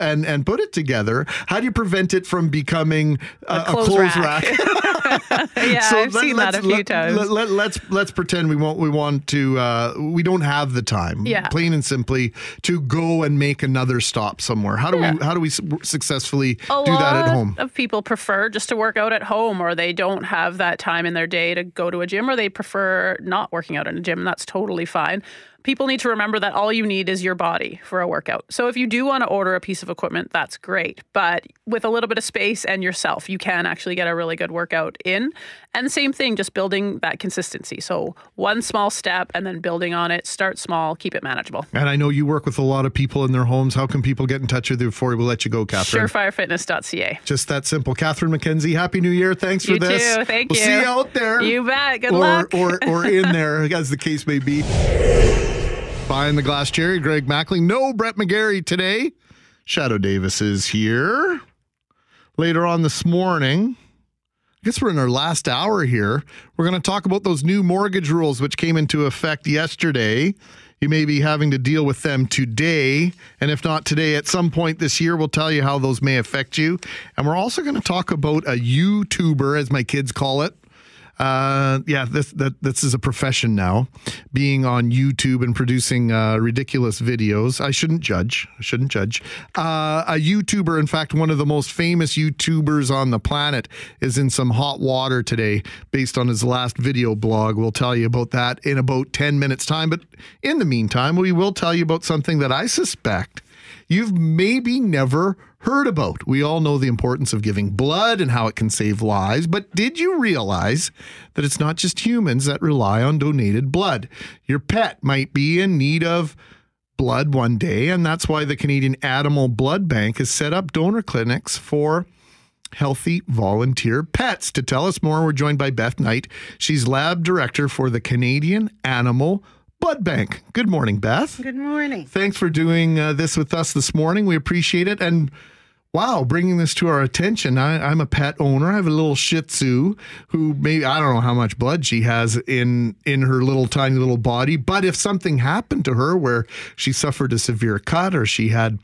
[SPEAKER 2] And, and put it together. How do you prevent it from becoming uh, a
[SPEAKER 11] clothes
[SPEAKER 2] clothes
[SPEAKER 11] rack.
[SPEAKER 2] rack? [laughs] [laughs]
[SPEAKER 11] yeah, I've
[SPEAKER 2] let-
[SPEAKER 11] seen that a few
[SPEAKER 2] let-
[SPEAKER 11] times.
[SPEAKER 2] Let, let, let's let's pretend we want we want to uh, we don't have the time,
[SPEAKER 11] Yeah.
[SPEAKER 2] plain and simply, to go and make another stop somewhere. How do
[SPEAKER 11] Yeah.
[SPEAKER 2] we how do we successfully
[SPEAKER 11] a
[SPEAKER 2] do that at
[SPEAKER 11] lot
[SPEAKER 2] home?
[SPEAKER 11] Of people prefer just to work out at home, or they don't have that time in their day to go to a gym, or they prefer not working out in a gym. and That's totally fine. People need to remember that all you need is your body for a workout. So if you do want to order a piece of equipment, that's great. But with a little bit of space and yourself, you can actually get a really good workout in. And same thing, just building that consistency. So one small step and then building on it. Start small, keep it manageable.
[SPEAKER 2] And I know you work with a lot of people in their homes. How can people get in touch with you before we let you go, Kathryn?
[SPEAKER 11] Surefirefitness.ca.
[SPEAKER 2] Just that simple. Kathryn McKenzie, Happy New Year. Thanks for
[SPEAKER 11] You
[SPEAKER 2] this.
[SPEAKER 11] too. Thank
[SPEAKER 2] we'll
[SPEAKER 11] you.
[SPEAKER 2] see you out there.
[SPEAKER 11] You bet. Good
[SPEAKER 2] or,
[SPEAKER 11] luck.
[SPEAKER 2] Or, or in [laughs] there, as the case may be. Behind the glass Jerry, Greg Mackling. No Brett McGarry today. Shadoe Davis is here. Later on this morning, I guess we're in our last hour here. We're going to talk about those new mortgage rules which came into effect yesterday. You may be having to deal with them today. And if not today, at some point this year, we'll tell you how those may affect you. And we're also going to talk about a YouTuber, as my kids call it. Uh, yeah, this that this is a profession now, being on YouTube and producing uh, ridiculous videos. I shouldn't judge. I shouldn't judge. Uh, a YouTuber, in fact, one of the most famous YouTubers on the planet, is in some hot water today, based on his last video blog. We'll tell you about that in about ten minutes' time. But in the meantime, we will tell you about something that I suspect you've maybe never heard about. We all know the importance of giving blood and how it can save lives, but did you realize that it's not just humans that rely on donated blood? Your pet might be in need of blood one day, and that's why the Canadian Animal Blood Bank has set up donor clinics for healthy volunteer pets. To tell us more, we're joined by Beth Knight. She's lab director for the Canadian Animal Blood Bank. Good morning, Beth.
[SPEAKER 12] Good morning.
[SPEAKER 2] Thanks for doing uh, this with us this morning. We appreciate it. And wow, bringing this to our attention. I, I'm a pet owner. I have a little Shih Tzu who maybe I don't know how much blood she has in in her little tiny little body. But if something happened to her where she suffered a severe cut or she had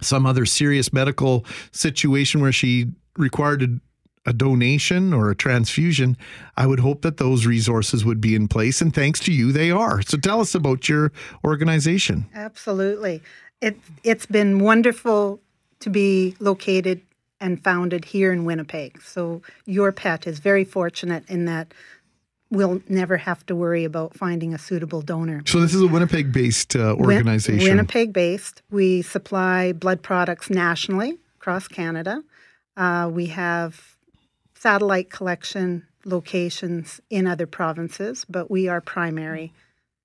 [SPEAKER 2] some other serious medical situation where she required a a donation or a transfusion, I would hope that those resources would be in place. And thanks to you, they are. So tell us about your organization.
[SPEAKER 12] Absolutely. It, it's been wonderful to be located and founded here in Winnipeg. So your pet is very fortunate in that we'll never have to worry about finding a suitable donor.
[SPEAKER 2] So this is a Winnipeg based uh, organization.
[SPEAKER 12] Winnipeg based. We supply blood products nationally across Canada. Uh, we have satellite collection locations in other provinces, but we are primary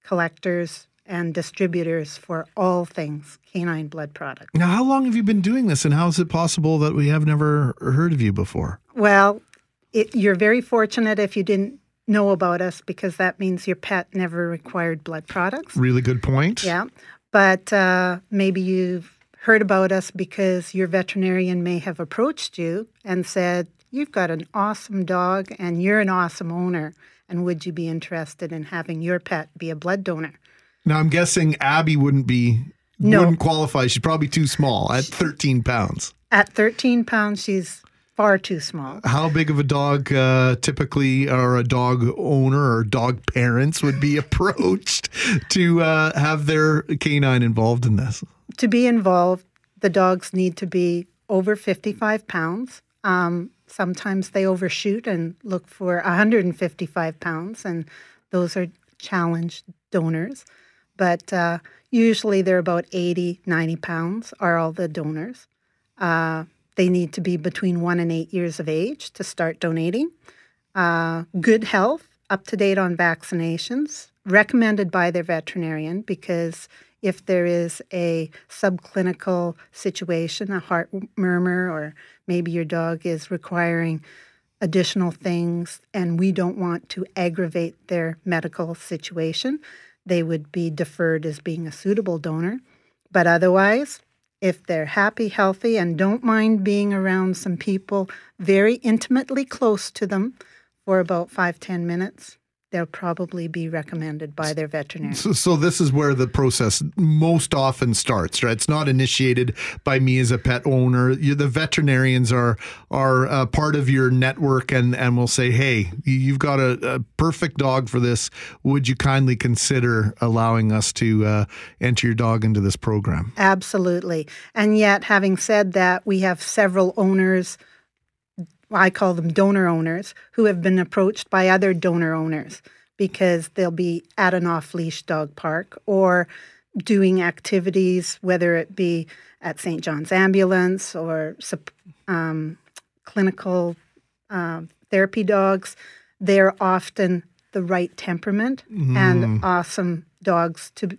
[SPEAKER 12] collectors and distributors for all things canine blood products.
[SPEAKER 2] Now, how long have you been doing this, and how is it possible that we have never heard of you before?
[SPEAKER 12] Well, it, you're very fortunate if you didn't know about us because that means your pet never required blood products.
[SPEAKER 2] Really good point.
[SPEAKER 12] Yeah. But uh, maybe you've heard about us because your veterinarian may have approached you and said, You've got an awesome dog and you're an awesome owner. And would you be interested in having your pet be a blood donor?
[SPEAKER 2] Now, I'm guessing Abby wouldn't be
[SPEAKER 12] No.
[SPEAKER 2] wouldn't qualify. She's probably too small at 13 pounds.
[SPEAKER 12] At 13 pounds, she's far too small.
[SPEAKER 2] How big of a dog uh, typically, or a dog owner or dog parents would be [laughs] approached to uh, have their canine involved in this?
[SPEAKER 12] To be involved, the dogs need to be over 55 pounds. Um, sometimes they overshoot and look for 155 pounds, and those are challenged donors. but uh, usually they're about 80, 90 pounds are all the donors. Uh, they need to be between one and eight years of age to start donating. Uh, good health, up to date on vaccinations, recommended by their veterinarian because if there is a subclinical situation, a heart murmur, or maybe your dog is requiring additional things and we don't want to aggravate their medical situation, they would be deferred as being a suitable donor. But otherwise, if they're happy, healthy, and don't mind being around some people very intimately close to them for about five, ten minutes, they'll probably be recommended by their veterinarian.
[SPEAKER 2] So, so this is where the process most often starts, right? It's not initiated by me as a pet owner. You, the veterinarians are are uh, part of your network, and and will say, "Hey, you've got a, a, perfect dog for this. Would you kindly consider allowing us to uh, enter your dog into this program?"
[SPEAKER 12] Absolutely. And yet, having said that, we have several owners I call them donor owners, who have been approached by other donor owners because they'll be at an off leash dog park or doing activities, whether it be at St. John's Ambulance or um, clinical uh, therapy dogs. They're often the right temperament mm. and awesome dogs to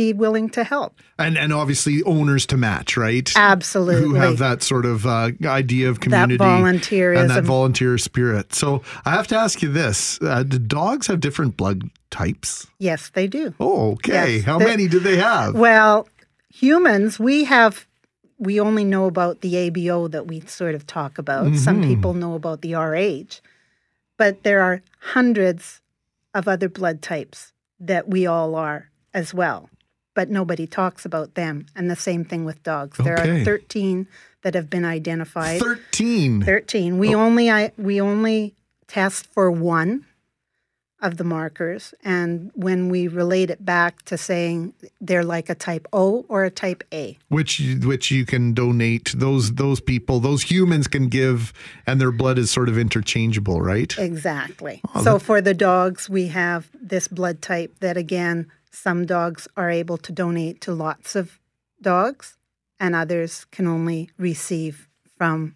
[SPEAKER 12] be willing to help.
[SPEAKER 2] And and obviously owners to match, right?
[SPEAKER 12] Absolutely.
[SPEAKER 2] Who have that sort of uh, idea of community
[SPEAKER 12] that volunteerism.
[SPEAKER 2] and that volunteer spirit. So I have to ask you this: uh, Do dogs have different blood types?
[SPEAKER 12] Yes, they do.
[SPEAKER 2] Oh, okay. Yes, How many do they have?
[SPEAKER 12] Well, humans, we have. We only know about the ABO that we sort of talk about. Mm-hmm. Some people know about the RH, but there are hundreds of other blood types that we all are as well but nobody talks about them. And the same thing with dogs. There are 13 that have been identified.
[SPEAKER 2] 13.
[SPEAKER 12] 13. We oh. only I, we only test for one of the markers and when we relate it back to saying they're like a type O or a type A
[SPEAKER 2] which which you can donate those those people those humans can give and their blood is sort of interchangeable right
[SPEAKER 12] exactly oh, so for the dogs we have this blood type that again some dogs are able to donate to lots of dogs, and others can only receive from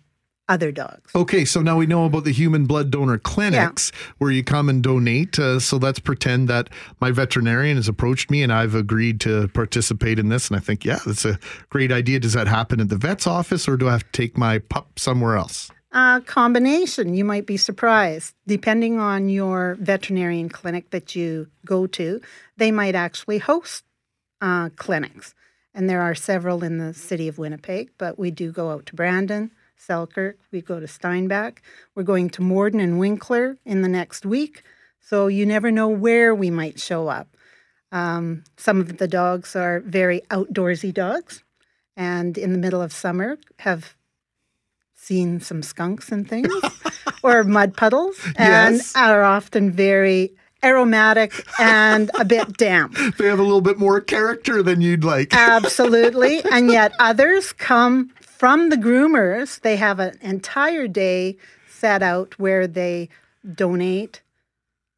[SPEAKER 12] other dogs.
[SPEAKER 2] Okay, so now we know about the human blood donor clinics yeah. where you come and donate. Uh, so let's pretend that my veterinarian has approached me and I've agreed to participate in this. And I think, yeah, that's a great idea. Does that happen at the vet's office or do I have to take my pup somewhere else?
[SPEAKER 12] A combination. You might be surprised. Depending on your veterinarian clinic that you go to, they might actually host uh, clinics. And there are several in the city of Winnipeg, but we do go out to Brandon, Selkirk, we go to Steinbach. We're going to Morden and Winkler in the next week. So you never know where we might show up. Um, some of the dogs are very outdoorsy dogs, and in the middle of summer have seen some skunks and things [laughs] or mud puddles and yes. are often very aromatic and a bit [laughs] damp.
[SPEAKER 2] They have a little bit more character than you'd like. [laughs]
[SPEAKER 12] Absolutely. And yet others come from the groomers. They have an entire day set out where they donate,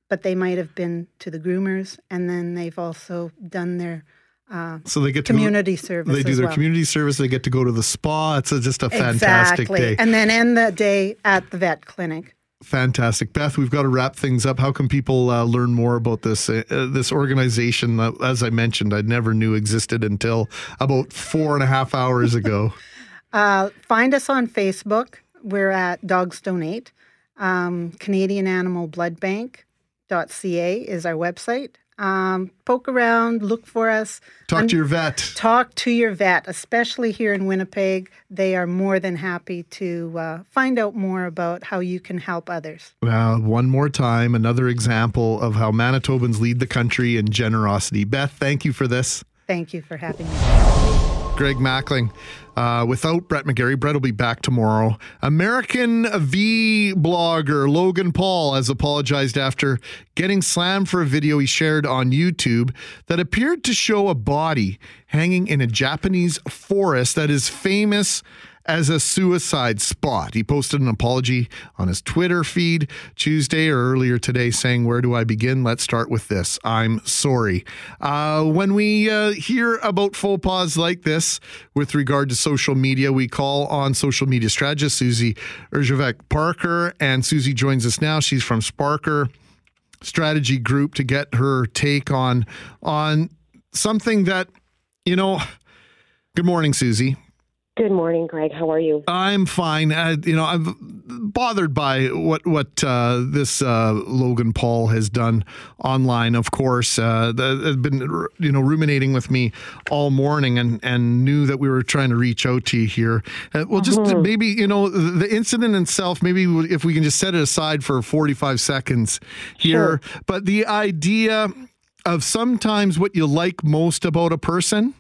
[SPEAKER 12] but they might have been to the groomers and then they've also done their uh,
[SPEAKER 2] so they get to community
[SPEAKER 12] service.
[SPEAKER 2] They do their
[SPEAKER 12] well.
[SPEAKER 2] community service. They get to go to the spa. It's a, just a fantastic
[SPEAKER 12] exactly.
[SPEAKER 2] day.
[SPEAKER 12] And then end the day at the vet clinic.
[SPEAKER 2] Fantastic, Beth. We've got to wrap things up. How can people uh, learn more about this uh, this organization? That, as I mentioned, I never knew existed until about four and a half hours [laughs] ago.
[SPEAKER 12] uh, find us on Facebook. We're at Dogs Donate. Um, Canadian Animal Blood Bank.ca is our website. Um, poke around, look for us.
[SPEAKER 2] Talk to your vet.
[SPEAKER 12] Talk to your vet, especially here in Winnipeg. They are more than happy to uh, find out more about how you can help others.
[SPEAKER 2] Well, one more time, another example of how Manitobans lead the country in generosity. Beth, thank you for this.
[SPEAKER 12] Thank you for having me.
[SPEAKER 2] Greg Mackling. Uh, without Brett McGarry, Brett will be back tomorrow. American V blogger Logan Paul has apologized after getting slammed for a video he shared on YouTube that appeared to show a body hanging in a Japanese forest that is famous as a suicide spot. He posted an apology on his Twitter feed Tuesday or earlier today saying, Where do I begin? Let's start with this. I'm sorry. Uh, when we uh, hear about faux pas like this with regard to social media, we call on social media strategist Susie Urzavec Parker. And Susie joins us now. She's from Sparker Strategy Group to get her take on on something that, you know, good morning, Susie.
[SPEAKER 13] Good morning, Greg. How are you?
[SPEAKER 2] I'm fine. Uh, you know, I'm bothered by what what uh, this uh, Logan Paul has done online. Of course, uh, has been you know ruminating with me all morning, and and knew that we were trying to reach out to you here. Uh, well, just
[SPEAKER 13] Mhm.
[SPEAKER 2] maybe you know the incident itself. Maybe if we can just set it aside for 45 seconds here. But the idea of sometimes what you like most about a person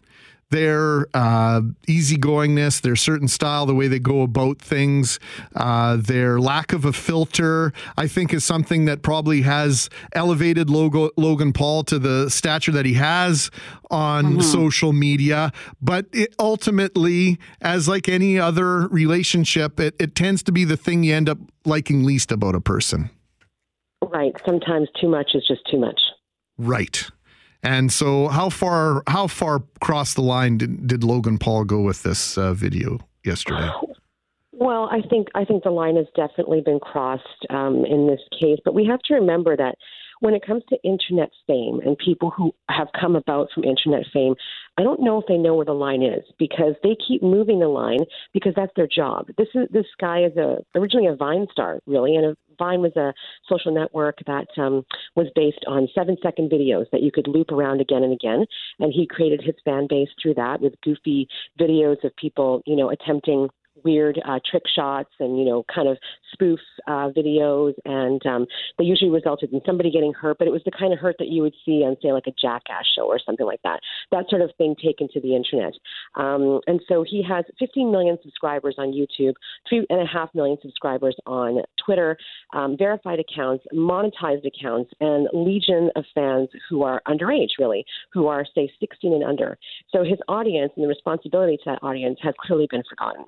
[SPEAKER 2] their uh, easygoingness, their certain style, the way they go about things, uh, their lack of a filter, I think is something that probably has elevated Logo, Logan Paul to the stature that he has on social media. But it ultimately, as like any other relationship, it, it tends to be the thing you end up liking least about a person.
[SPEAKER 13] Right. Sometimes too much is just too much.
[SPEAKER 2] Right. And so, how far how far across the line did, did Logan Paul go with this uh, video yesterday?
[SPEAKER 13] Well, I think I think the line has definitely been crossed um, in this case, but we have to remember that when it comes to internet fame and people who have come about from internet fame, I don't know if they know where the line is because they keep moving the line because that's their job. This is this guy is a originally a Vine star, really, and a, Vine was a social network that um, was based on seven second videos that you could loop around again and again. And he created his fan base through that with goofy videos of people, you know, attempting weird uh, trick shots and you know kind of spoof uh, videos. And um, they usually resulted in somebody getting hurt but it was the kind of hurt that you would see on say like a jackass show or something like that that sort of thing taken to the internet. Um, and so he has 15 million subscribers on youtube three and a half million subscribers on twitter um, verified accounts monetized accounts and legion of fans who are underage really who are say 16 and under. So his audience and the responsibility to that audience has clearly been forgotten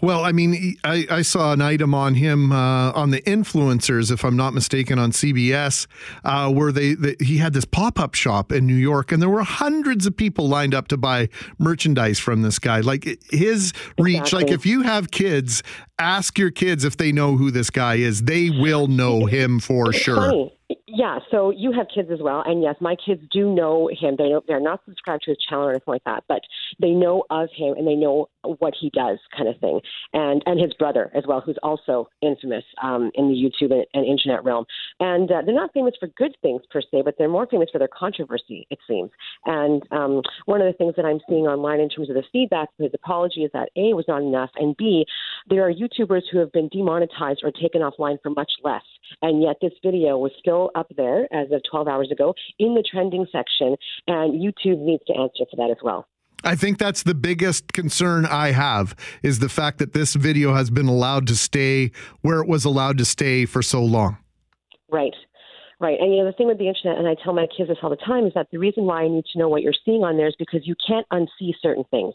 [SPEAKER 2] Well, I mean, I, I saw an item on him uh, on the influencers, if I'm not mistaken, on CBS, uh, where they, they he had this pop up shop in New York, and there were hundreds of people lined up to buy merchandise from this guy. Like his reach, like if you have kids, ask your kids if they know who this guy is. They will know [laughs] him for
[SPEAKER 13] It's
[SPEAKER 2] sure.
[SPEAKER 13] funny. Yeah, so you have kids as well, and yes, my kids do know him. They know, they're not subscribed to his channel or anything like that, but they know of him and they know what he does, kind of thing. And and his brother as well, who's also infamous um, in the YouTube and, and internet realm. And uh, they're not famous for good things per se, but they're more famous for their controversy, it seems. And um, one of the things that I'm seeing online in terms of the feedback for his apology is that a was not enough, and b there are YouTubers who have been demonetized or taken offline for much less, and yet this video was still up there as of 12 hours ago in the trending section, and YouTube needs to answer for that as well.
[SPEAKER 2] I think that's the biggest concern I have is the fact that this video has been allowed to stay where it was allowed to stay for so long.
[SPEAKER 13] Right. Right. And you know, the thing with the internet, and I tell my kids this all the time, is that the reason why I need to know what you're seeing on there is because you can't unsee certain things.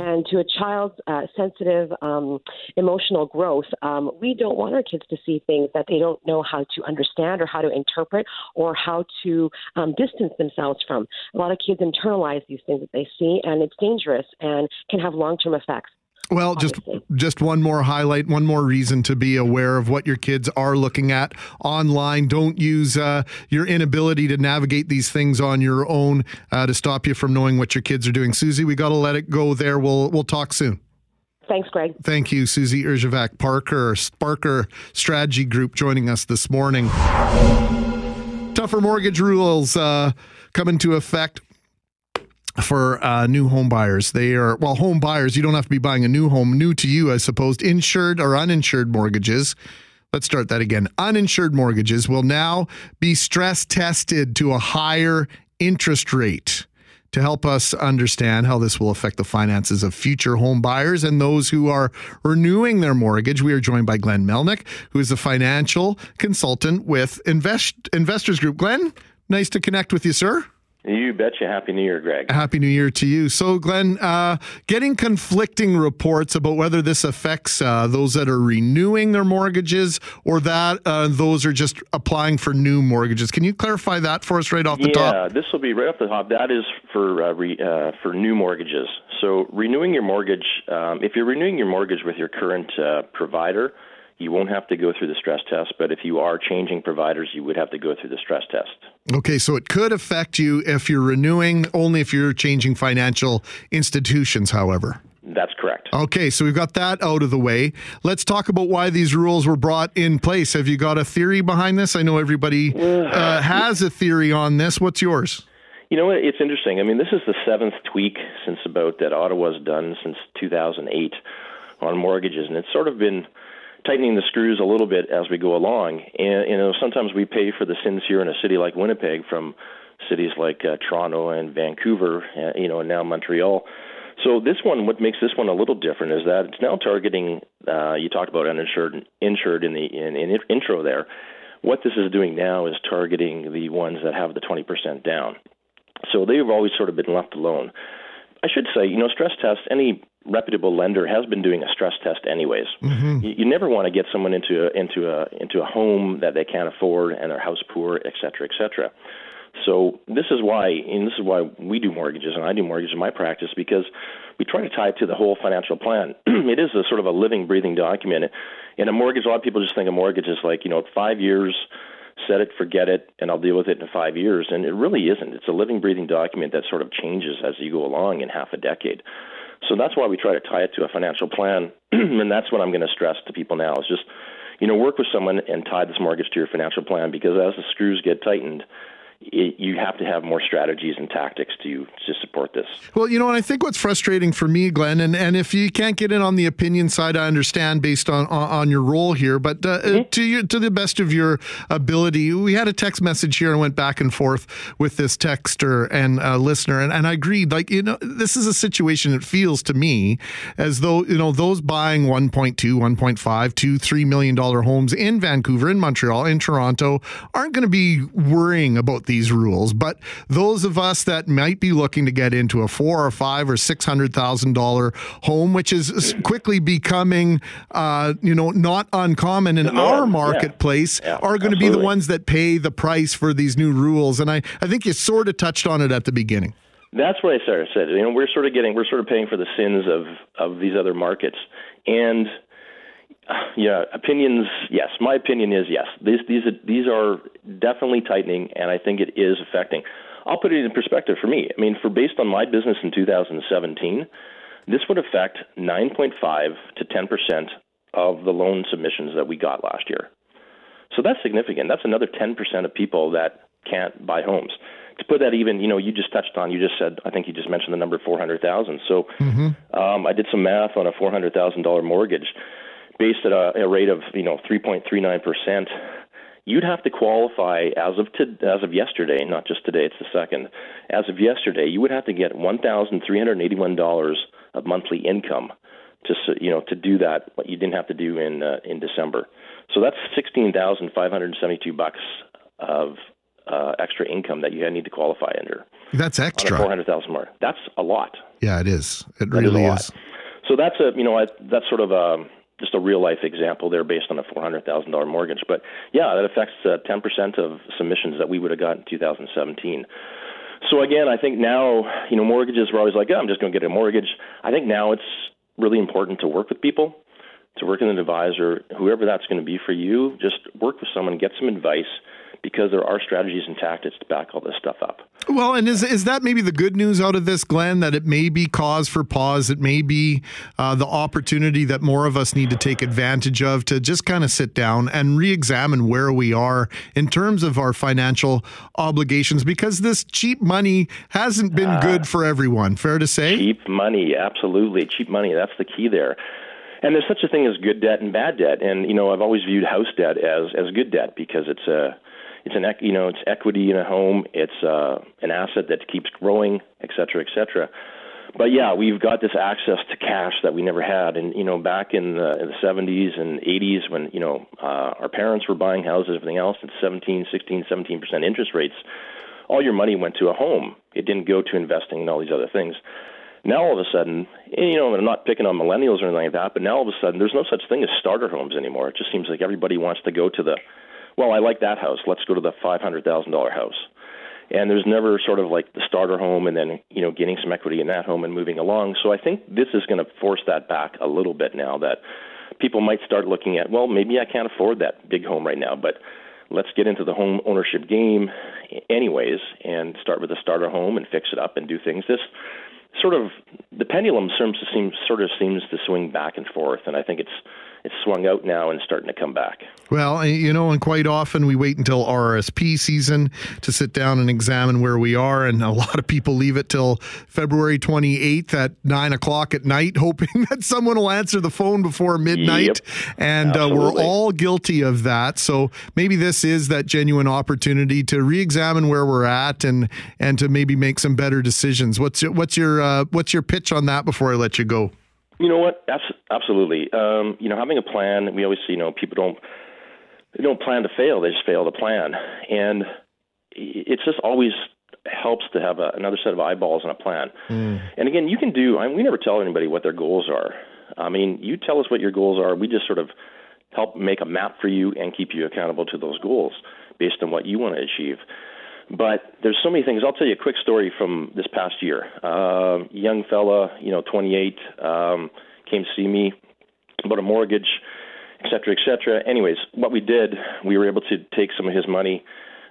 [SPEAKER 13] And to a child's uh, sensitive, um, emotional growth, um, we don't want our kids to see things that they don't know how to understand or how to interpret or how to um, distance themselves from. A lot of kids internalize these things that they see, and it's dangerous and can have long term effects.
[SPEAKER 2] Well, just just one more highlight, one more reason to be aware of what your kids are looking at online. Don't use uh, your inability to navigate these things on your own uh, to stop you from knowing what your kids are doing. Susie, we got to let it go there. We'll we'll talk soon.
[SPEAKER 13] Thanks, Greg.
[SPEAKER 2] Thank you, Susie Urzavak Parker, Sparker Strategy Group, joining us this morning. Tougher mortgage rules uh, come into effect for uh, new home buyers. They are, well, home buyers, you don't have to be buying a new home, new to you, I suppose. Insured or uninsured mortgages. Let's start that again. Uninsured mortgages will now be stress tested to a higher interest rate to help us understand how this will affect the finances of future home buyers and those who are renewing their mortgage. We are joined by Glen Melnyk, who is a financial consultant with Invest Investors Group. Glen, nice to connect with you, sir.
[SPEAKER 14] You betcha. Happy New Year, Greg.
[SPEAKER 2] Happy New Year to you. So, Glen, uh, getting conflicting reports about whether this affects uh, those that are renewing their mortgages or that uh, those are just applying for new mortgages. Can you clarify that for us right off the
[SPEAKER 14] yeah,
[SPEAKER 2] top?
[SPEAKER 14] this will be right off the top. That is for uh, re, uh, for new mortgages. So, renewing your mortgage, um, if you're renewing your mortgage with your current uh, provider, you won't have to go through the stress test. But if you are changing providers, you would have to go through the stress test.
[SPEAKER 2] Okay, so it could affect you if you're renewing, only if you're changing financial institutions, however.
[SPEAKER 14] That's correct.
[SPEAKER 2] Okay, so we've got that out of the way. Let's talk about why these rules were brought in place. Have you got a theory behind this? I know everybody uh, [sighs] has a theory on this. What's yours?
[SPEAKER 14] You know? It's interesting. I mean, this is the seventh tweak since about that Ottawa's done since 2008 on mortgages, and it's sort of been tightening the screws a little bit as we go along. And you know, sometimes we pay for the sins here in a city like Winnipeg from cities like uh, Toronto and Vancouver, uh, you know, and now Montreal. So this one, what makes this one a little different is that it's now targeting. Uh, you talked about uninsured, insured in the in, in intro there. What this is doing now is targeting the ones that have the 20% down. So they've always sort of been left alone. I should say, you know, stress tests. Any reputable lender has been doing a stress test anyways.
[SPEAKER 2] Mm-hmm.
[SPEAKER 14] You, you never want to get someone into a, into a into a home that they can't afford and their house poor, et cetera, et cetera. So this is why, and this is why we do mortgages, and I do mortgages in my practice because we try to tie it to the whole financial plan. [clears throat] it is a sort of a living, breathing document. In a mortgage, a lot of people just think a mortgage is like you know five years, set it, forget it, and I'll deal with it in five years. And it really isn't. It's a living, breathing document that sort of changes as you go along in half a decade. So that's why we try to tie it to a financial plan, [clears throat] and that's what I'm going to stress to people now is just, you know, work with someone and tie this mortgage to your financial plan because as the screws get tightened, it, you have to have more strategies and tactics to to support this.
[SPEAKER 2] Well, you know, and I think what's frustrating for me, Glen, and, and if you can't get in on the opinion side, I understand based on on, on your role here, but uh,
[SPEAKER 14] Mm-hmm.
[SPEAKER 2] to your to the best of your ability, we had a text message here and went back and forth with this texter and uh, listener, and, and I agreed. Like, you know, this is a situation. It feels to me as though you know those buying 1.2, 1.5, 2, 3 million dollar homes in Vancouver, in Montreal, in Toronto aren't going to be worrying about these rules, but those of us that might be looking to get into a four or five or six hundred thousand dollar home, which is quickly becoming, uh, you know, not uncommon in
[SPEAKER 14] norm,
[SPEAKER 2] our marketplace,
[SPEAKER 14] Yeah,
[SPEAKER 2] are going to be the ones that pay the price for these new rules. And I, I think you sort of touched on it at the beginning.
[SPEAKER 14] That's what I started said. You know, we're sort of getting we're sort of paying for the sins of of these other markets, and yeah, opinions. Yes, my opinion is yes. These these are, these are definitely tightening, and I think it is affecting. I'll put it in perspective for me. I mean, for based on my business in 2017, this would affect 9.5 to 10 percent of the loan submissions that we got last year. So that's significant. That's another 10% of people that can't buy homes. To put that even, you know, you just touched on, you just said, I think you just mentioned the number 400,000. So um, I did some math on a $400,000 mortgage based at a, a rate of, you know, 3.39%. You'd have to qualify as of to, as of yesterday, not just today. It's the second. As of yesterday, you would have to get one thousand three hundred eighty-one dollars of monthly income to you know to do that what you didn't have to do in uh, in December. So that's sixteen thousand five hundred seventy-two bucks of uh, extra income that you need to qualify under
[SPEAKER 2] That's extra.
[SPEAKER 14] four hundred thousand mark. That's a lot.
[SPEAKER 2] Yeah, it is. It
[SPEAKER 14] is
[SPEAKER 2] really
[SPEAKER 14] lot.
[SPEAKER 2] is.
[SPEAKER 14] So that's a you know I, that's sort of a just a real life example there based on a four hundred thousand dollar mortgage. But yeah, that affects uh, ten percent of submissions that we would have got in two thousand seventeen. So again, I think now you know mortgages were always like, oh, I'm just going to get a mortgage. I think now it's really important to work with people, to work with an advisor, whoever that's going to be for you. Just work with someone, get some advice, because there are strategies and tactics to back all this stuff up.
[SPEAKER 2] Well, and is is that maybe the good news out of this, Glen? That it may be cause for pause. It may be uh, the opportunity that more of us need to take advantage of to just kind of sit down and re-examine where we are in terms of our financial obligations, because this cheap money hasn't been good for everyone. Fair to say.
[SPEAKER 14] Cheap money, absolutely. Cheap money, that's the key there. And there's such a thing as good debt and bad debt. And you know, I've always viewed house debt as as good debt because it's a it's an you know, it's equity in a home, it's uh an asset that keeps growing, et cetera, et cetera. But yeah, we've got this access to cash that we never had. And you know, back in the, in the 70s and 80s when, you know, uh, our parents were buying houses and everything else at 17, 16, 17% interest rates, all your money went to a home. It didn't go to investing and all these other things. Now all of a sudden, and, you know, I'm not picking on millennials or anything like that, but now all of a sudden, there's no such thing as starter homes anymore. It just seems like everybody wants to go to the, well, I like that house. Let's go to the five hundred thousand dollar house. And there's never sort of like the starter home and then you know getting some equity in that home and moving along. So I think this is going to force that back a little bit now that people might start looking at, well, maybe I can't afford that big home right now, but let's get into the home ownership game anyways and start with a starter home and fix it up and do things. This sort of the pendulum seems to seem sort of seems to swing back and forth, and I think it's it's swung out now and starting to come back.
[SPEAKER 2] Well, you know, and quite often we wait until RSP season to sit down and examine where we are. And a [laughs] lot of people leave it till February 28th at nine o'clock at night, [laughs] hoping that someone will answer the phone before midnight.
[SPEAKER 14] Yep.
[SPEAKER 2] And uh, we're all guilty of that. So maybe this is that genuine opportunity to re-examine where we're at and and to maybe make some better decisions. What's your, what's your uh, what's your pitch on that before I let you go?
[SPEAKER 14] You know what? Abs- absolutely. Um, you know, having a plan. We always, you know, people don't they don't plan to fail; they just fail to plan, and it's just always helps to have a, another set of eyeballs on a plan. And again, you can do. I mean, we never tell anybody what their goals are. I mean, you tell us what your goals are. We just sort of help make a map for you and keep you accountable to those goals based on what you want to achieve. But there's so many things. I'll tell you a quick story from this past year. Uh, young fella, you know, 28, um, came to see me about a mortgage, et cetera, et cetera. Anyways, what we did, we were able to take some of his money,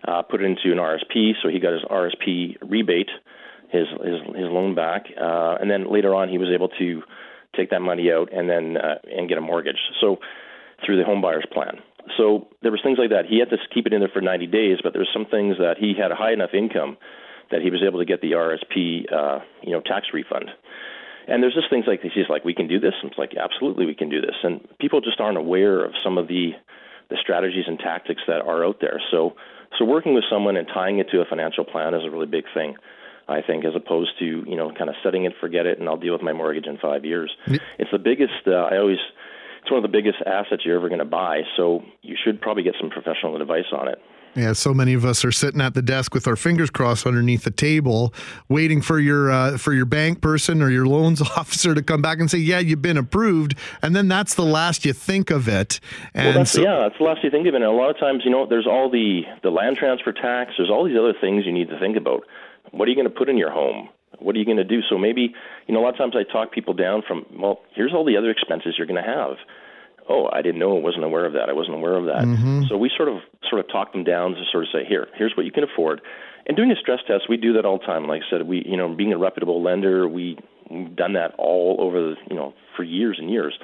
[SPEAKER 14] uh, put it into an RSP, so he got his RSP rebate, his his, his loan back, uh, and then later on he was able to take that money out and then uh, and get a mortgage. So through the home buyers plan. So there was things like that. He had to keep it in there for 90 days, but there was some things that he had a high enough income that he was able to get the RSP, uh, you know, tax refund. And there's just things like this. He's like, we can do this. And it's like, absolutely, we can do this. And people just aren't aware of some of the the strategies and tactics that are out there. So, so working with someone and tying it to a financial plan is a really big thing. I think, as opposed to you know, kind of setting it, forget it, and I'll deal with my mortgage in five years. It's the biggest. Uh, I always, it's one of the biggest assets you're ever going to buy. So you should probably get some professional advice on it.
[SPEAKER 2] Yeah, so many of us are sitting at the desk with our fingers crossed underneath the table, waiting for your uh, for your bank person or your loans [laughs] officer to come back and say, "Yeah, you've been approved," and then that's the last you think of it. And
[SPEAKER 14] well, that's,
[SPEAKER 2] so,
[SPEAKER 14] yeah, that's the last you think of it. And a lot of times, you know, there's all the the land transfer tax. There's all these other things you need to think about. What are you going to put in your home? What are you going to do? So maybe, you know, a lot of times I talk people down from, well, here's all the other expenses you're going to have. Oh, I didn't know. I wasn't aware of that. I wasn't aware of that.
[SPEAKER 2] Mhm.
[SPEAKER 14] So we sort of sort of talk them down to sort of say, here, here's what you can afford. And doing a stress test, we do that all the time. Like I said, we, you know, being a reputable lender, we we've done that all over the, you know, for years and years.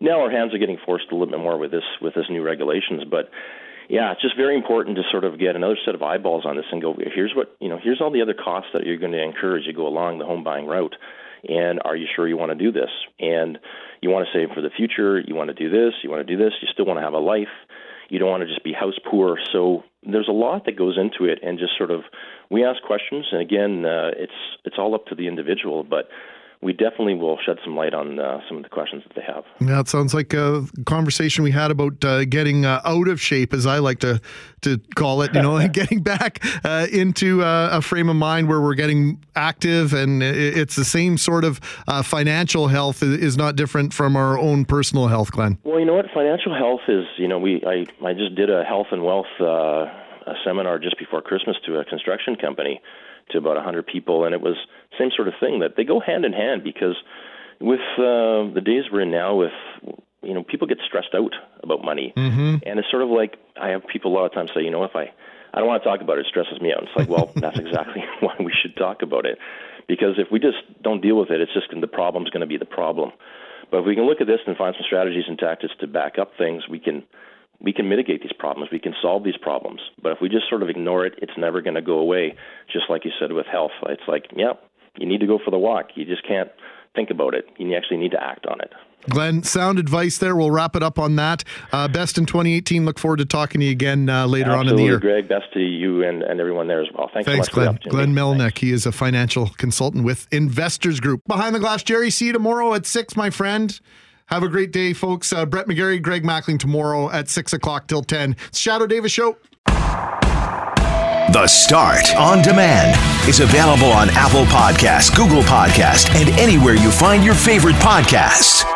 [SPEAKER 14] Now our hands are getting forced a little bit more with this with this new regulations, but yeah, it's just very important to sort of get another set of eyeballs on this and go, here's what you know, here's all the other costs that you're going to incur as you go along the home buying route. And are you sure you want to do this? And you want to save for the future. You want to do this. You want to do this. You still want to have a life. You don't want to just be house poor. So there's a lot that goes into it, and just sort of we ask questions. And again, uh, it's it's all up to the individual, but we definitely will shed some light on uh, some of the questions that they have.
[SPEAKER 2] Yeah, it sounds like a conversation we had about uh, getting uh, out of shape, as I like to to call it. You know, [laughs] and getting back uh, into uh, a frame of mind where we're getting active, and it's the same sort of uh, financial health is not different from our own personal health, Glen.
[SPEAKER 14] Well, you know what? Financial health is, you know, we I I just did a health and wealth uh, a seminar just before Christmas to a construction company to about 100 people, and it was same sort of thing that they go hand in hand because with uh, the days we're in now, with you know, people get stressed out about money,
[SPEAKER 2] Mm-hmm.
[SPEAKER 14] and it's sort of like I have people a lot of times say, you know, if I I don't want to talk about it, it stresses me out. It's like, well, [laughs] that's exactly [laughs] why we should talk about it, because if we just don't deal with it, it's just the problem's going to be the problem. But if we can look at this and find some strategies and tactics to back up things, we can we can mitigate these problems. We can solve these problems. But if we just sort of ignore it, it's never going to go away. Just like you said with health, it's like, yeah, you need to go for the walk. You just can't think about it. You actually need to act on it.
[SPEAKER 2] Glen, sound advice there. We'll wrap it up on that. Uh, best in 2018. Look forward to talking to you again uh, later on in the year.
[SPEAKER 14] Greg. Best to you and, and everyone there as well. Thanks,
[SPEAKER 2] Thanks,
[SPEAKER 14] so much for the Glen.
[SPEAKER 2] Glen Melnyk. He is a financial consultant with Investors Group. Behind the Glass, Jerry. See you tomorrow at 6, my friend. Have a great day, folks. Uh, Brett McGarry, Greg Mackling tomorrow at 6 o'clock till 10. It's Shadoe Davis Show.
[SPEAKER 1] The Start on Demand is available on Apple Podcasts, Google Podcasts, and anywhere you find your favorite podcasts.